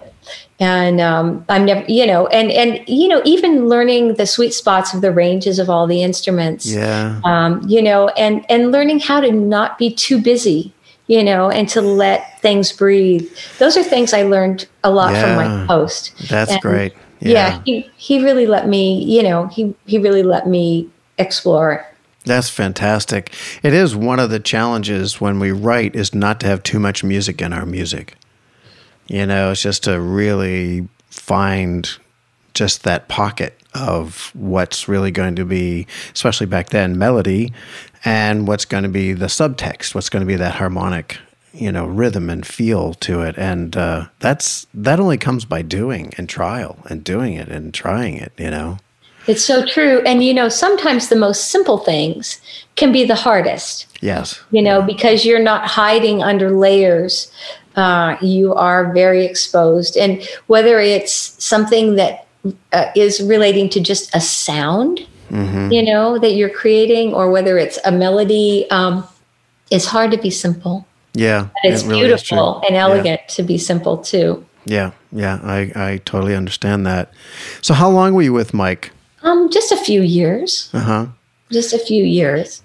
B: And um, i'm never you know and and you know even learning the sweet spots of the ranges of all the instruments
A: yeah.
B: um, you know and and learning how to not be too busy you know and to let things breathe. Those are things i learned a lot yeah, from Mike Post.
A: That's
B: and,
A: great.
B: yeah. yeah. he, he really let me you know he he really let me explore.
A: That's fantastic. It is one of the challenges when we write is not to have too much music in our music. You know, it's just to really find just that pocket of what's really going to be, especially back then, melody, and what's going to be the subtext, what's going to be that harmonic, you know, rhythm and feel to it. And uh, that's that only comes by doing and trial and doing it and trying it. You know.
B: It's so true. And, you know, sometimes the most simple things can be the hardest.
A: Yes.
B: You know, because you're not hiding under layers. Uh, you are very exposed. And whether it's something that uh, is relating to just a sound, mm-hmm. you know, that you're creating, or whether it's a melody, um, it's hard to be simple.
A: Yeah.
B: But it's it really beautiful and elegant yeah. to be simple too.
A: Yeah. Yeah. I, I totally understand that. So, how long were you with Mike?
B: Um, just a few years.
A: Uh huh.
B: Just a few years.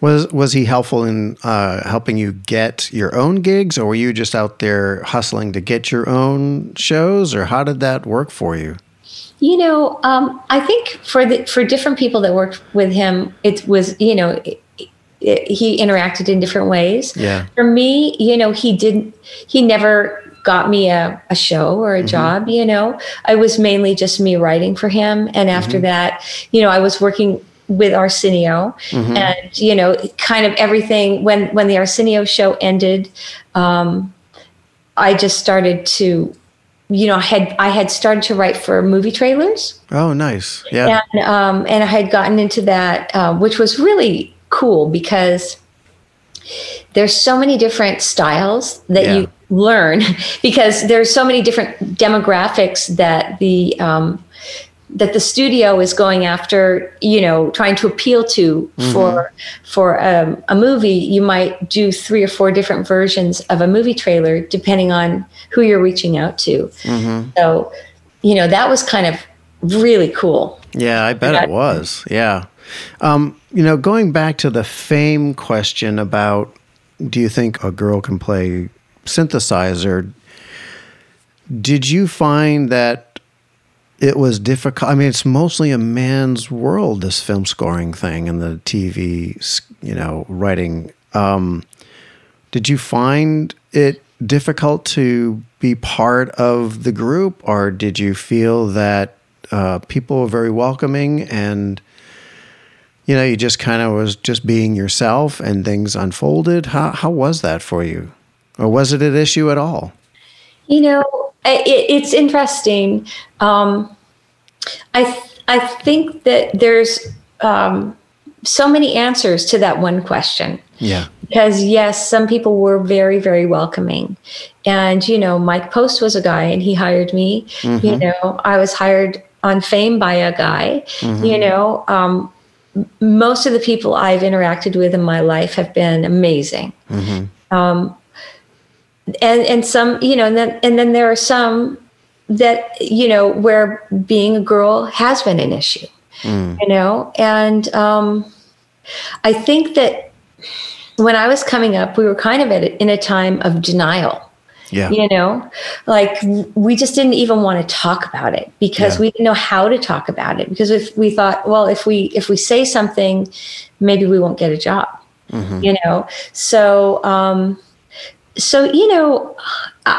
A: Was was he helpful in uh, helping you get your own gigs, or were you just out there hustling to get your own shows, or how did that work for you?
B: You know, um, I think for the for different people that worked with him, it was you know. It, it, he interacted in different ways.
A: Yeah.
B: For me, you know, he didn't. He never got me a, a show or a mm-hmm. job, you know. I was mainly just me writing for him. And after mm-hmm. that, you know, I was working with Arsenio mm-hmm. and, you know, kind of everything when when the Arsenio show ended, um, I just started to you know, I had I had started to write for movie trailers.
A: Oh, nice! Yeah,
B: and um, and I had gotten into that, uh, which was really cool because there's so many different styles that yeah. you learn because there's so many different demographics that the um, that the studio is going after you know trying to appeal to mm-hmm. for for um, a movie you might do three or four different versions of a movie trailer depending on who you're reaching out to mm-hmm. so you know that was kind of really cool
A: yeah i bet it was yeah um, you know going back to the fame question about do you think a girl can play synthesizer, did you find that it was difficult? I mean, it's mostly a man's world, this film scoring thing and the TV, you know, writing. Um, did you find it difficult to be part of the group, or did you feel that uh, people were very welcoming and you know you just kind of was just being yourself and things unfolded? How how was that for you? Or was it an issue at all?
B: You know, it, it's interesting. Um, I th- I think that there's um, so many answers to that one question.
A: Yeah.
B: Because yes, some people were very very welcoming, and you know, Mike Post was a guy, and he hired me. Mm-hmm. You know, I was hired on Fame by a guy. Mm-hmm. You know. Um, most of the people I've interacted with in my life have been amazing. Mm-hmm. Um, and and some you know and then and then there are some that you know where being a girl has been an issue mm. you know and um, i think that when i was coming up we were kind of at in a time of denial
A: yeah.
B: You know, like we just didn't even want to talk about it because yeah. we didn't know how to talk about it because if we thought, well, if we if we say something, maybe we won't get a job. Mm-hmm. You know, so um, so you know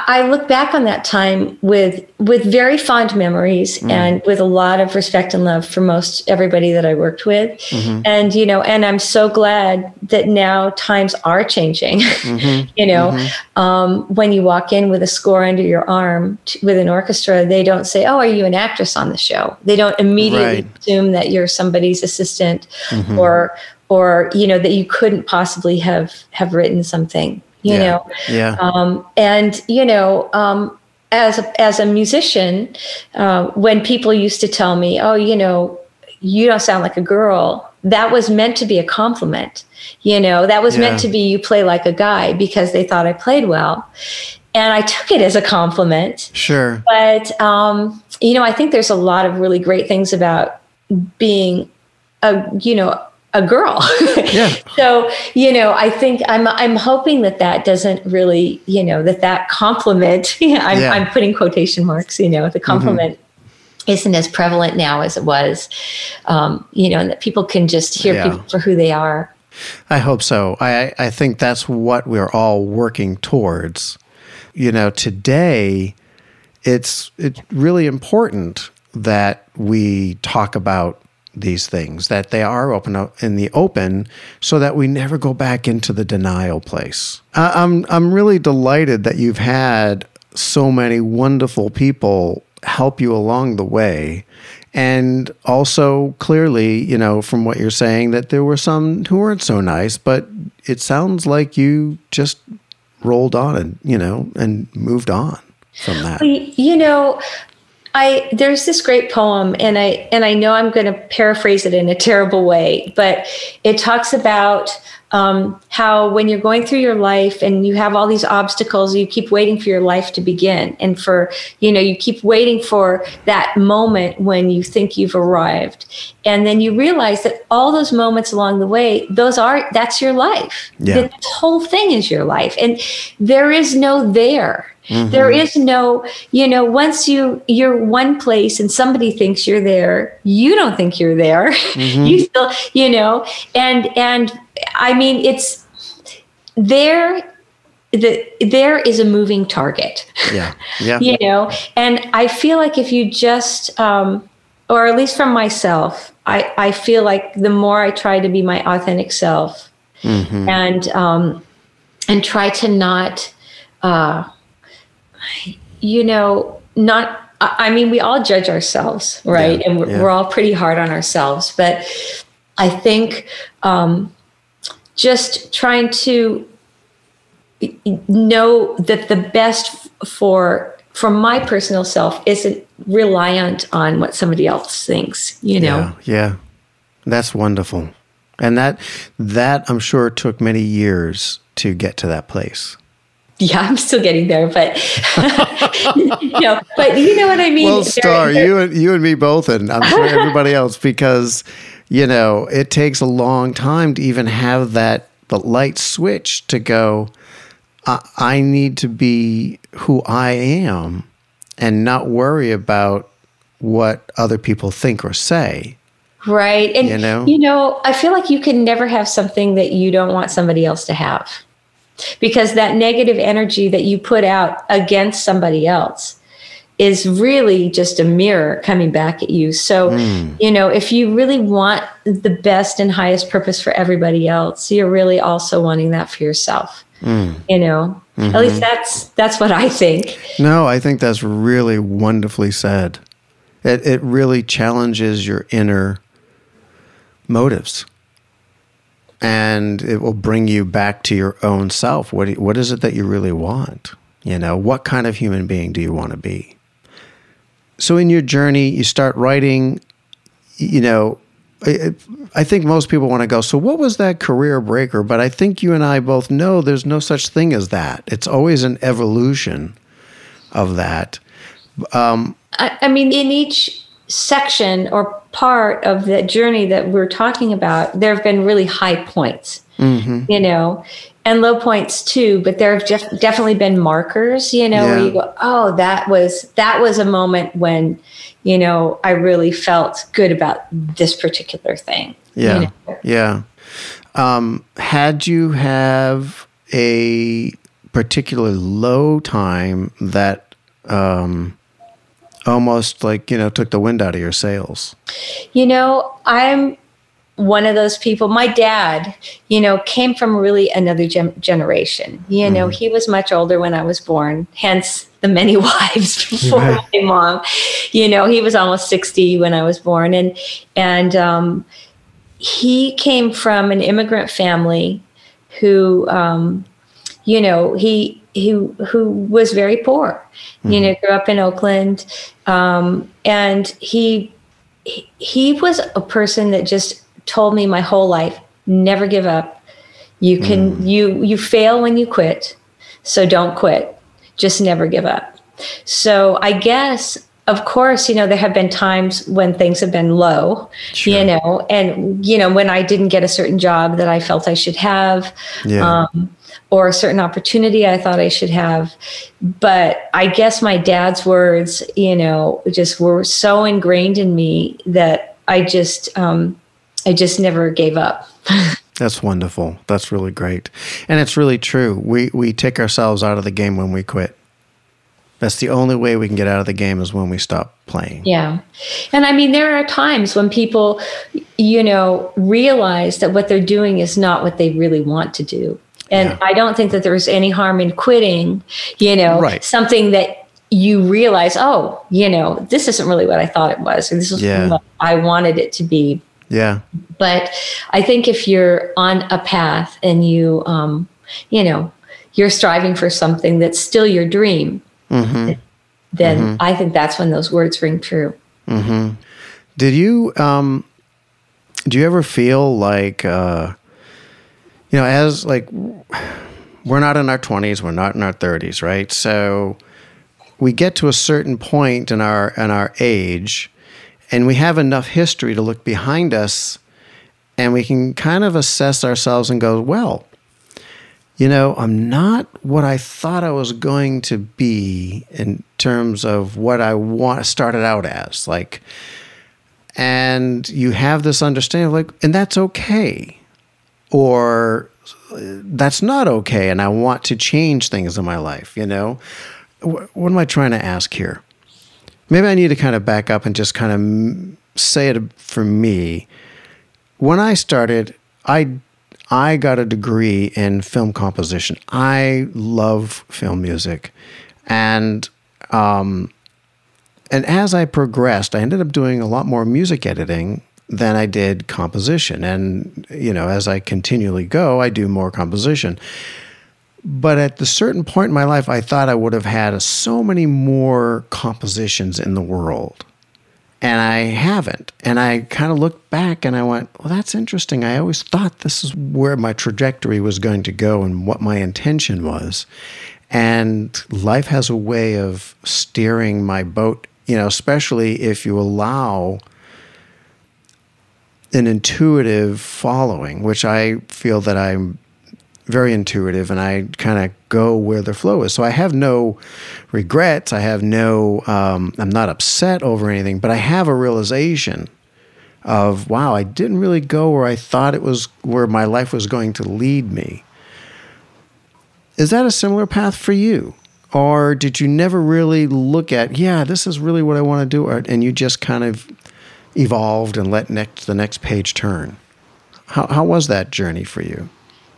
B: i look back on that time with with very fond memories mm. and with a lot of respect and love for most everybody that i worked with mm-hmm. and you know and i'm so glad that now times are changing mm-hmm. you know mm-hmm. um, when you walk in with a score under your arm t- with an orchestra they don't say oh are you an actress on the show they don't immediately right. assume that you're somebody's assistant mm-hmm. or or you know that you couldn't possibly have have written something you
A: yeah.
B: know?
A: Yeah.
B: Um, and you know um, as a, as a musician uh, when people used to tell me oh you know you don't sound like a girl that was meant to be a compliment. You know that was yeah. meant to be you play like a guy because they thought i played well. And i took it as a compliment.
A: Sure.
B: But um, you know i think there's a lot of really great things about being a you know a girl.
A: yeah.
B: So, you know, I think I'm I'm hoping that that doesn't really, you know, that that compliment, I'm, yeah. I'm putting quotation marks, you know, the compliment mm-hmm. isn't as prevalent now as it was. Um, you know, and that people can just hear yeah. people for who they are.
A: I hope so. I I think that's what we're all working towards you know, today it's it's really important that we talk about these things that they are open up in the open so that we never go back into the denial place. I'm I'm really delighted that you've had so many wonderful people help you along the way and also clearly you know from what you're saying that there were some who weren't so nice but it sounds like you just rolled on and you know and moved on from that
B: you know I there's this great poem and I and I know I'm going to paraphrase it in a terrible way, but it talks about um, how when you're going through your life and you have all these obstacles, you keep waiting for your life to begin, and for you know you keep waiting for that moment when you think you've arrived, and then you realize that all those moments along the way, those are that's your life.
A: Yeah.
B: This whole thing is your life, and there is no there Mm-hmm. There is no, you know, once you you're one place and somebody thinks you're there, you don't think you're there. Mm-hmm. you still, you know, and and I mean it's there the there is a moving target.
A: Yeah. Yeah.
B: you know, and I feel like if you just um or at least from myself, I, I feel like the more I try to be my authentic self mm-hmm. and um and try to not uh you know, not, I mean, we all judge ourselves, right? Yeah, and we're, yeah. we're, all pretty hard on ourselves. But I think um, just trying to know that the best for for my personal self isn't reliant on what somebody else thinks you know
A: yeah, yeah. that's wonderful and that that i'm sure took many years to get to that place
B: yeah, I'm still getting there, but you know, but you know what I mean.
A: Well, Star, you and you and me both, and I'm sure everybody else, because you know it takes a long time to even have that the light switch to go. I, I need to be who I am, and not worry about what other people think or say.
B: Right, and you know, you know, I feel like you can never have something that you don't want somebody else to have because that negative energy that you put out against somebody else is really just a mirror coming back at you. So, mm. you know, if you really want the best and highest purpose for everybody else, you're really also wanting that for yourself. Mm. You know, mm-hmm. at least that's that's what I think.
A: No, I think that's really wonderfully said. It it really challenges your inner motives and it will bring you back to your own self. What what is it that you really want? You know, what kind of human being do you want to be? So in your journey, you start writing. You know, I, I think most people want to go. So what was that career breaker? But I think you and I both know there's no such thing as that. It's always an evolution of that.
B: Um, I, I mean, in each section or part of the journey that we're talking about, there have been really high points, mm-hmm. you know, and low points too. But there have def- definitely been markers, you know, yeah. where you go, oh, that was that was a moment when, you know, I really felt good about this particular thing.
A: Yeah, you know? yeah. Um, had you have a particularly low time that um, almost like you know took the wind out of your sails
B: you know i'm one of those people my dad you know came from really another gen- generation you know mm. he was much older when i was born hence the many wives before right. my mom you know he was almost 60 when i was born and and um, he came from an immigrant family who um, you know he who who was very poor. Mm-hmm. You know, grew up in Oakland, um, and he, he he was a person that just told me my whole life: never give up. You can mm. you you fail when you quit, so don't quit. Just never give up. So I guess of course, you know, there have been times when things have been low, sure. you know, and, you know, when I didn't get a certain job that I felt I should have. Yeah. Um, or a certain opportunity I thought I should have. But I guess my dad's words, you know, just were so ingrained in me that I just, um, I just never gave up.
A: That's wonderful. That's really great, and it's really true. We we take ourselves out of the game when we quit. That's the only way we can get out of the game is when we stop playing.
B: Yeah. And I mean, there are times when people, you know, realize that what they're doing is not what they really want to do. And yeah. I don't think that there's any harm in quitting, you know, right. something that you realize, oh, you know, this isn't really what I thought it was, or this is yeah. what I wanted it to be.
A: Yeah.
B: But I think if you're on a path and you, um, you know, you're striving for something that's still your dream, mm-hmm. then mm-hmm. I think that's when those words ring true.
A: Mm-hmm. Did you, um, do you ever feel like, uh, you know, as like, we're not in our 20s, we're not in our 30s, right? So we get to a certain point in our in our age and we have enough history to look behind us and we can kind of assess ourselves and go, well, you know, I'm not what I thought I was going to be in terms of what I want started out as. Like, and you have this understanding, like, and that's okay, or that's not okay, and I want to change things in my life. You know, what am I trying to ask here? Maybe I need to kind of back up and just kind of say it for me. When I started, I I got a degree in film composition. I love film music, and um, and as I progressed, I ended up doing a lot more music editing than I did composition. And you know, as I continually go, I do more composition. But at the certain point in my life, I thought I would have had so many more compositions in the world and I haven't. And I kind of looked back and I went, well, that's interesting. I always thought this is where my trajectory was going to go and what my intention was. And life has a way of steering my boat, you know, especially if you allow an intuitive following, which I feel that I'm very intuitive and I kind of go where the flow is. So I have no regrets. I have no, um, I'm not upset over anything, but I have a realization of, wow, I didn't really go where I thought it was, where my life was going to lead me. Is that a similar path for you? Or did you never really look at, yeah, this is really what I want to do? Or, and you just kind of evolved and let next, the next page turn? How, how was that journey for you?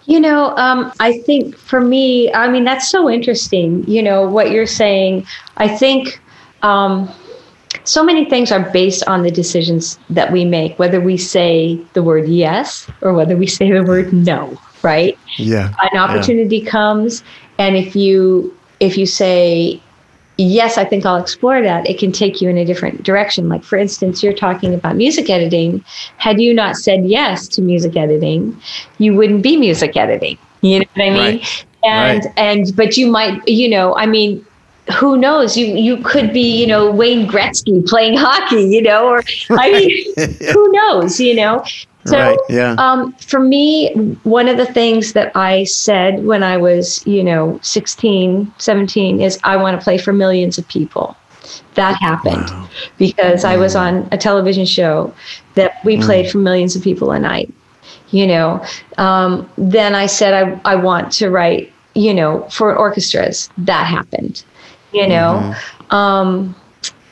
B: You know, um, I think for me, I mean, that's so interesting. You know, what you're saying. I think um, so many things are based on the decisions that we make, whether we say the word yes or whether we say the word no, right?
A: Yeah.
B: An opportunity yeah. comes, and if you if you say yes, I think I'll explore that. It can take you in a different direction. Like, for instance, you're talking about music editing. Had you not said yes to music editing, you wouldn't be music editing. You know what I mean? Right. And, right. and, but you might, you know, I mean, who knows? You you could be, you know, Wayne Gretzky playing hockey, you know, or I mean, who knows, you know? So, right, yeah. um, for me, one of the things that I said when I was, you know, 16, 17 is I want to play for millions of people. That happened wow. because I was on a television show that we mm. played for millions of people a night. You know, um, then I said I, I want to write, you know, for orchestras. That happened. You know, mm-hmm. um,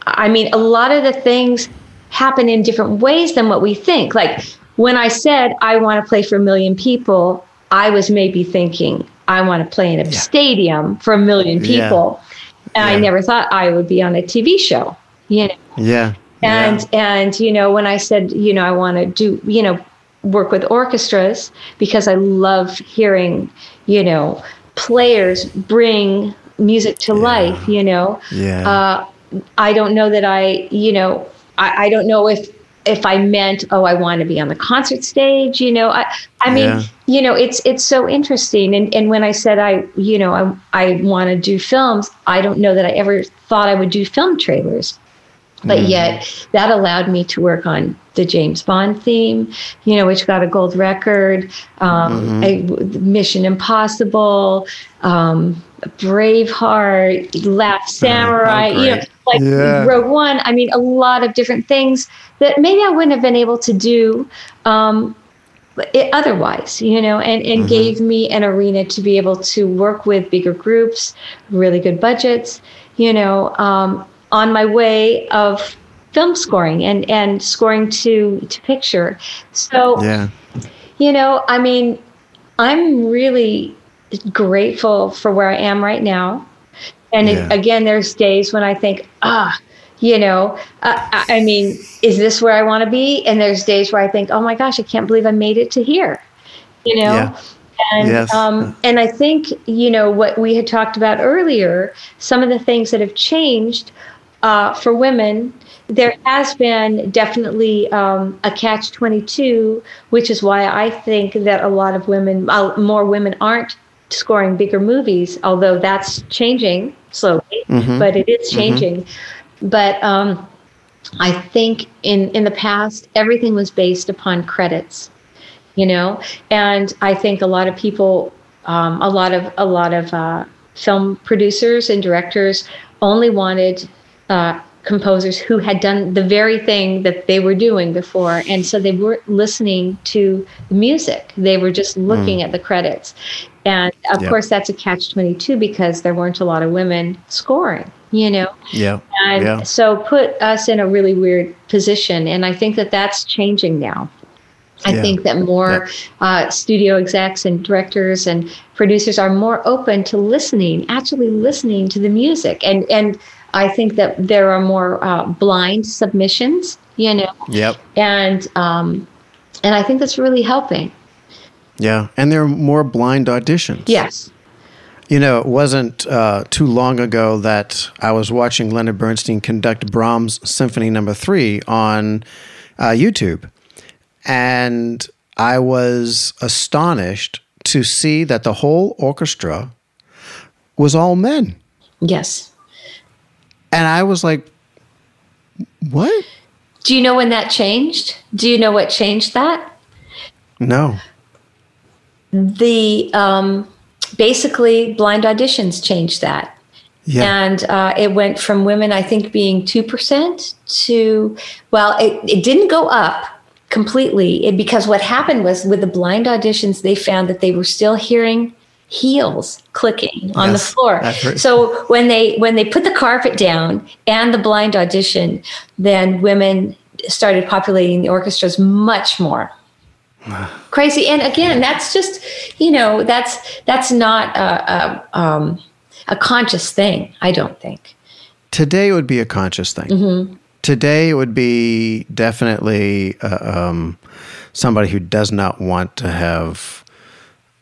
B: I mean, a lot of the things happen in different ways than what we think. Like when I said I want to play for a million people, I was maybe thinking I want to play in a yeah. stadium for a million people. Yeah. And yeah. I never thought I would be on a TV show, you know.
A: Yeah.
B: And and you know when I said, you know, I want to do, you know, work with orchestras because I love hearing, you know, players bring music to life, you know.
A: Yeah.
B: Uh, I don't know that I, you know, I, I don't know if if I meant, oh, I want to be on the concert stage, you know, I, I mean, yeah. you know, it's it's so interesting. And and when I said I, you know, I I want to do films, I don't know that I ever thought I would do film trailers, but mm. yet that allowed me to work on the James Bond theme, you know, which got a gold record, um, mm-hmm. a, Mission Impossible, um, Braveheart, Last Samurai, oh, you know, like yeah. Rogue One. I mean, a lot of different things that maybe I wouldn't have been able to do um, it, otherwise, you know, and, and mm-hmm. gave me an arena to be able to work with bigger groups, really good budgets, you know, um, on my way of film scoring and, and scoring to, to picture. So,
A: Yeah.
B: you know, I mean, I'm really grateful for where I am right now. And it- again, there's days when I think, ah, you know, uh, I I mean, is this where I want to be? And there's days where I think, oh my gosh, I can't believe I made it to here, you know?
A: Yeah.
B: And,
A: Yes.
B: um, and I think, you know, what we had talked about earlier, some of the things that have changed uh, for women, there has been definitely um, a catch 22, which is why I think that a lot of women, uh, more women aren't scoring bigger movies, although that's changing slowly, but it is changing. But um, I think in, in the past, everything was based upon credits you know? And i think a lot of people um, a lot of a lot of uh, film producers and directors only wanted uh, composers who had done the very thing that they were doing before and so they weren't listening to the music they were just looking at the credits and of
A: Yeah.
B: course that's a catch 22 because there weren't a lot of women scoring you know
A: Yeah.
B: and
A: Yeah.
B: so put us in a really weird position. And I think that that's changing now. I
A: Yeah.
B: think that more uh, studio execs and directors and producers are more open to listening, actually listening to the music. And, and I think that there are more uh, blind submissions, you know,
A: Yep.
B: and, um, and I think that's really helping.
A: Yeah. And there are more blind auditions.
B: Yes.
A: You know, it wasn't uh, too long ago that I was watching Leonard Bernstein conduct Brahms Symphony Number Three on uh, YouTube, and I was astonished to see that the whole orchestra was all men,
B: Yes.
A: And I was like, "What?
B: Do you know when that changed? Do you know what changed that?
A: No."
B: the um, basically blind auditions changed that
A: Yeah.
B: and uh, it went from women i think being 2% to well it, it didn't go up completely it, because what happened was with the blind auditions they found that they were still hearing heels clicking on the floor. So when they when they put the carpet down and the blind audition then women started populating the orchestras much more. Crazy. And again that's just you know that's that's not a, a, um, a conscious thing i don't think.
A: Today would be a conscious thing.
B: Mm-hmm.
A: Today it would be definitely uh, um, somebody who does not want to have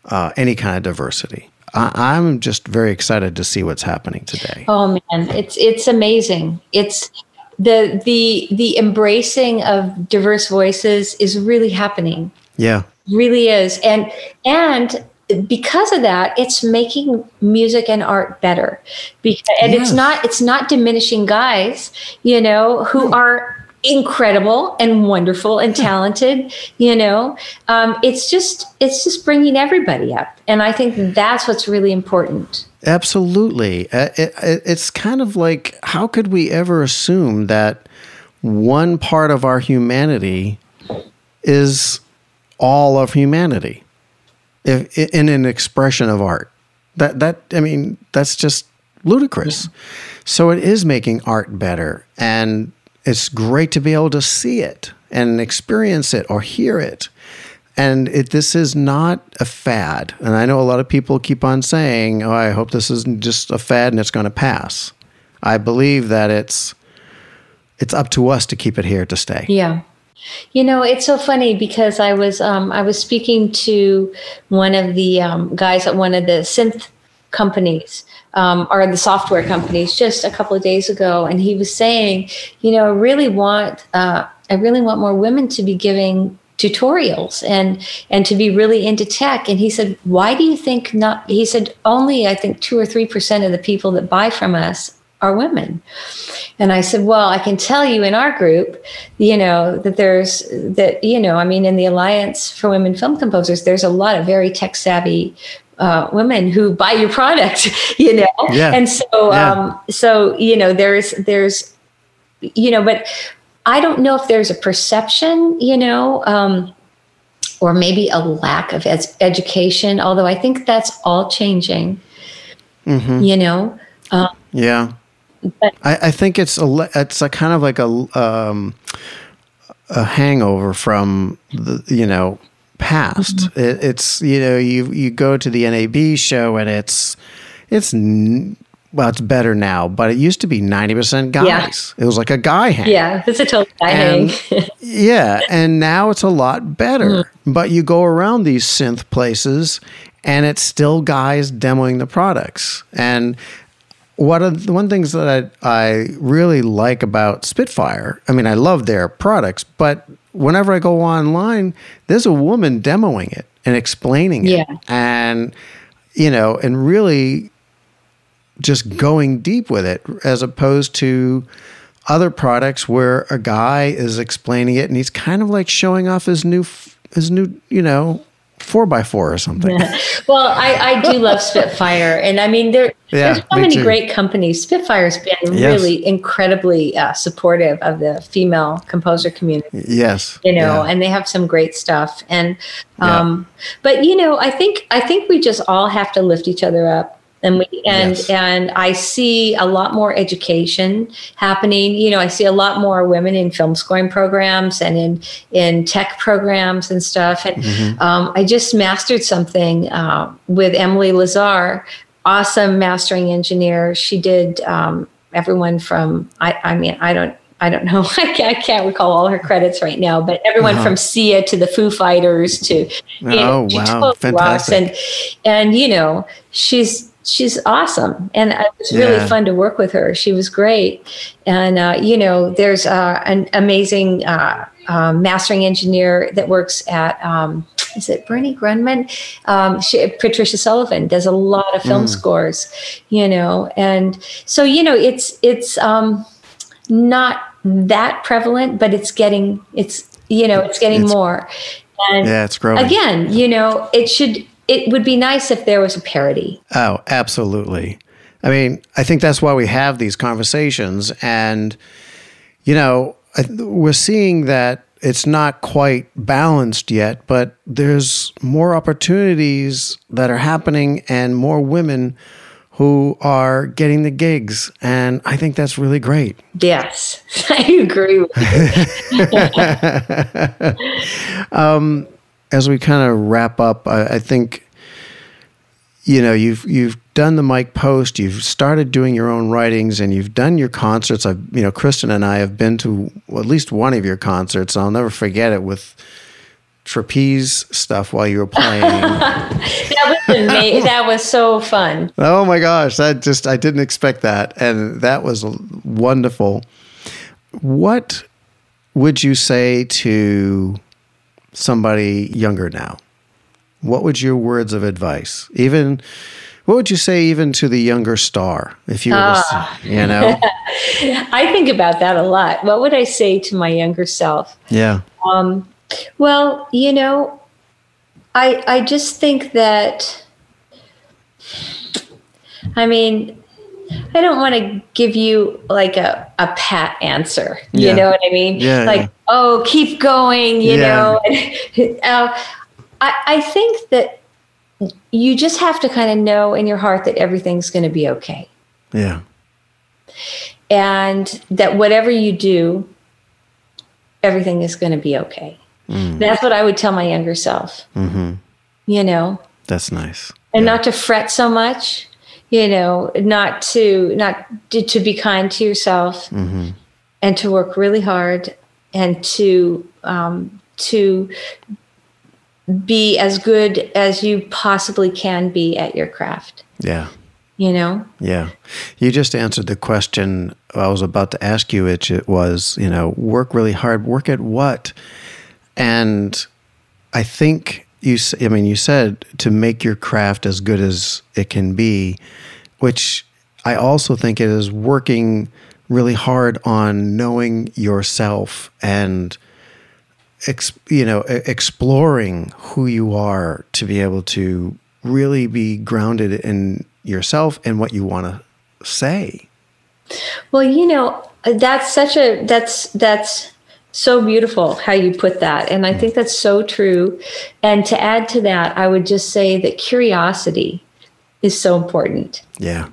A: uh, any kind of diversity. I, I'm just very excited to see what's happening today.
B: oh man. It's it's amazing. It's the the the embracing of diverse voices is really happening.
A: Yeah,
B: really is. And and because of that it's making music and art better. Because and
A: Yes.
B: it's not it's not diminishing guys you know who are incredible and wonderful and talented you know um, it's just it's just bringing everybody up and i think that's what's really important
A: absolutely. Uh, it, it, it's kind of like how could we ever assume that one part of our humanity is all of humanity if, in an expression of art? That that I mean that's just ludicrous. So it is making art better, and it's great to be able to see it and experience it or hear it. And it, this is not a fad. And I know a lot of people keep on saying, "Oh, I hope this isn't just a fad and it's going to pass." I believe that it's it's up to us to keep it here to stay.
B: Yeah. You know, it's so funny because I was um, I was speaking to one of the um, guys at one of the synth companies um, or the software companies just a couple of days ago, and he was saying, you know, I really want uh, I really want more women to be giving tutorials and and to be really into tech. And he said why do you think not he said only i think 2 or 3% of the people that buy from us are women. And I said, well, I can tell you in our group, you know, that there's that, you know, I mean, in the Alliance for Women Film Composers, there's a lot of very tech savvy uh, women who buy your product, you know,
A: Yeah.
B: and so,
A: Yeah.
B: um, so you know, there's there's, you know, but I don't know if there's a perception, you know, um, or maybe a lack of ed- education. Although I think that's all changing,
A: Mm-hmm.
B: you know.
A: Um, Yeah.
B: but
A: I, I think it's a it's a kind of like a um, a hangover from the you know past.
B: Mm-hmm.
A: It, it's you know you you go to the NAB show and it's it's well it's better now, but it used to be ninety percent guys.
B: Yeah.
A: It was like a guy hang.
B: yeah, it's a total guy
A: And-
B: hang.
A: Yeah, and now it's a lot better.
B: Mm-hmm.
A: But you go around these synth places and it's still guys demoing the products. And what are the one things that I, I really like about Spitfire, I mean, I love their products, but whenever I go online, there's a woman demoing it and explaining it.
B: Yeah.
A: And, you know, and really just going deep with it as opposed to other products where a guy is explaining it and he's kind of like showing off his new his new you know four by four or something
B: Well, I, I do love Spitfire, and I mean there
A: Yeah,
B: there's so many
A: too.
B: great companies. Spitfire's been
A: Yes.
B: really incredibly uh, supportive of the female composer community.
A: yes
B: you know
A: yeah.
B: and they have some great stuff and
A: Yeah.
B: um but you know i think i think we just all have to lift each other up and we and
A: Yes.
B: and i see a lot more education happening you know i see a lot more women in film scoring programs and in in tech programs and stuff and
A: Mm-hmm.
B: um, i just mastered something uh, with emily lazar awesome mastering engineer she did um, everyone from i i mean i don't I don't know. I can't, I can't recall all her credits right now, but everyone
A: Uh-huh.
B: from Sia to the Foo Fighters to you know,
A: Oh, wow. Fantastic.
B: and and you know she's she's awesome, and it was really
A: Yeah.
B: fun to work with her. She was great, and uh, you know there's uh, an amazing uh, uh, mastering engineer that works at. Um, is it Bernie Grundman? Um, she, Patricia Sullivan does a lot of film scores, you know, and so you know it's it's um, not that prevalent, but it's getting it's you know it's getting
A: It's-
B: more. And
A: yeah it's growing
B: again, you know, it should it would be nice if there was a parody.
A: Oh, absolutely. I mean, I think that's why we have these conversations. And, you know, we're seeing that it's not quite balanced yet, but there's more opportunities that are happening and more women who are getting the gigs. And I think that's really great.
B: Yes, I agree with you.
A: Um, as we kind of wrap up, I, I think you know you've you've done the Mike Post, you've started doing your own writings, and you've done your concerts. I've you know Kristen and I have been to at least one of your concerts. I'll never forget it with trapeze stuff while you were playing.
B: That was amazing. that was so fun.
A: oh my gosh, that just I didn't expect that, and that was wonderful. What would you say to somebody younger now? What would your words of advice? Even what would you say even to the younger star if you were to, you know?
B: I think about that a lot. What would I say to my younger self?
A: yeah.
B: Um, well, you know, I I just think that. I mean, I don't want to give you like a, a pat answer. You
A: Yeah.
B: know what I mean?
A: Yeah,
B: Like,
A: yeah.
B: oh, keep going. You know. uh, I I think that you just have to kind of know in your heart that everything's going to be okay,
A: Yeah.
B: and that whatever you do, everything is going to be okay. That's what I would tell my younger self.
A: Mm-hmm.
B: You know,
A: That's nice.
B: and not to fret so much. You know, not to not to, to be kind to yourself,
A: Mm-hmm.
B: and to work really hard, and to um, to be as good as you possibly can be at your craft.
A: Yeah.
B: You know,
A: Yeah. You just answered the question I was about to ask you, which it was, you know, work really hard. Work at what? And I think you, I mean, you said to make your craft as good as it can be, which I also think it is working really hard on knowing yourself and, ex, you know, exploring who you are to be able to really be grounded in yourself and what you want to say.
B: Well, you know, that's such a that's that's so beautiful how you put that. And I think that's so true. And to add to that, I would just say that curiosity is so important
A: Yeah.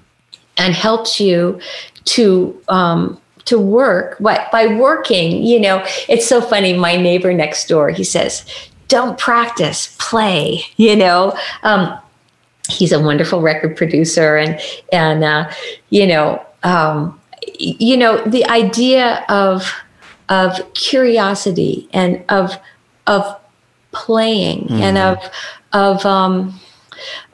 B: and helps you to um, to work what by working you know it's so funny my neighbor next door he says don't practice play you know um, he's a wonderful record producer and and uh, you know um, you know the idea of of curiosity and of of playing mm. and of of um,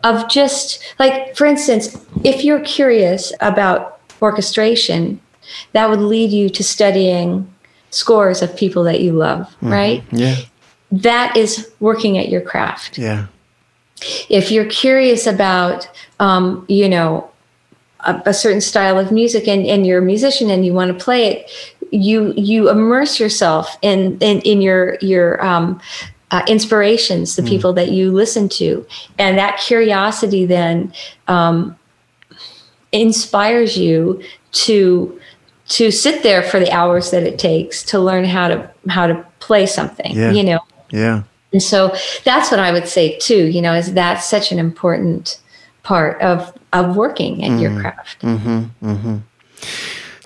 B: of just like for instance if you're curious about orchestration that would lead you to studying scores of people that you love mm-hmm. right
A: yeah
B: that is working at your craft
A: yeah
B: if you're curious about um, you know a, a, certain style of music and, and you're a musician and you want to play it you you immerse yourself in in, in your your um, uh, inspirations the mm. people that you listen to and that curiosity then um, inspires you to to sit there for the hours that it takes to learn how to how to play something
A: yeah.
B: you know
A: yeah
B: and so that's what I would say too, you know, is that's such an important part of of working at mm your craft.
A: Mm-hmm, mm-hmm.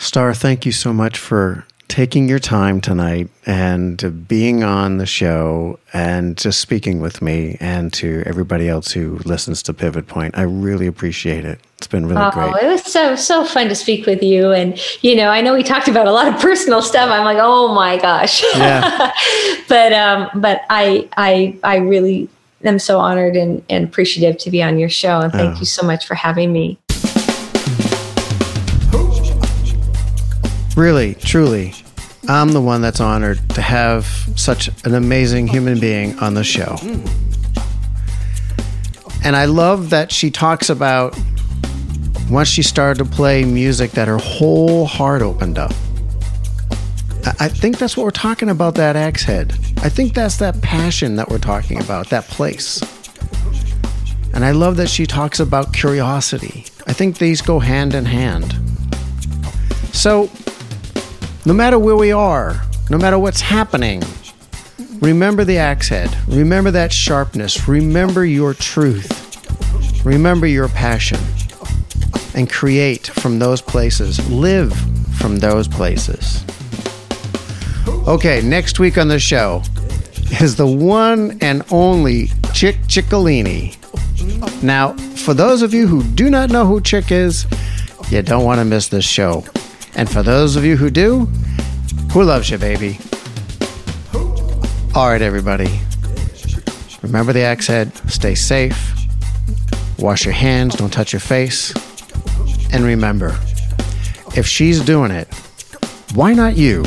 A: Star, thank you so much for taking your time tonight and being on the show and just speaking with me and to everybody else who listens to Pivot Point. I really appreciate it. It's been really oh, great.
B: It was so so fun to speak with you, and you know, I know we talked about a lot of personal stuff. I'm like, oh my gosh,
A: yeah.
B: but um, but I I I really am so honored and, and appreciative to be on your show, and thank oh. you so much for having me.
A: Really, truly, I'm the one that's honored to have such an amazing human being on the show. And I love that she talks about once she started to play music that her whole heart opened up. I think that's what we're talking about that axe head. I think that's that passion that we're talking about, that place. And I love that she talks about curiosity. I think these go hand in hand. So, no matter where we are, no matter what's happening, remember the axe head. Remember that sharpness. Remember your truth. Remember your passion. And create from those places. Live from those places. Okay, next week on the show is the one and only Chick Ciccolini. Now, for those of you who do not know who Chick is, you don't want to miss this show. And for those of you who do, who loves you, baby? All right, everybody. Remember the axe head. Stay safe. Wash your hands. Don't touch your face. And remember, if she's doing it, why not you?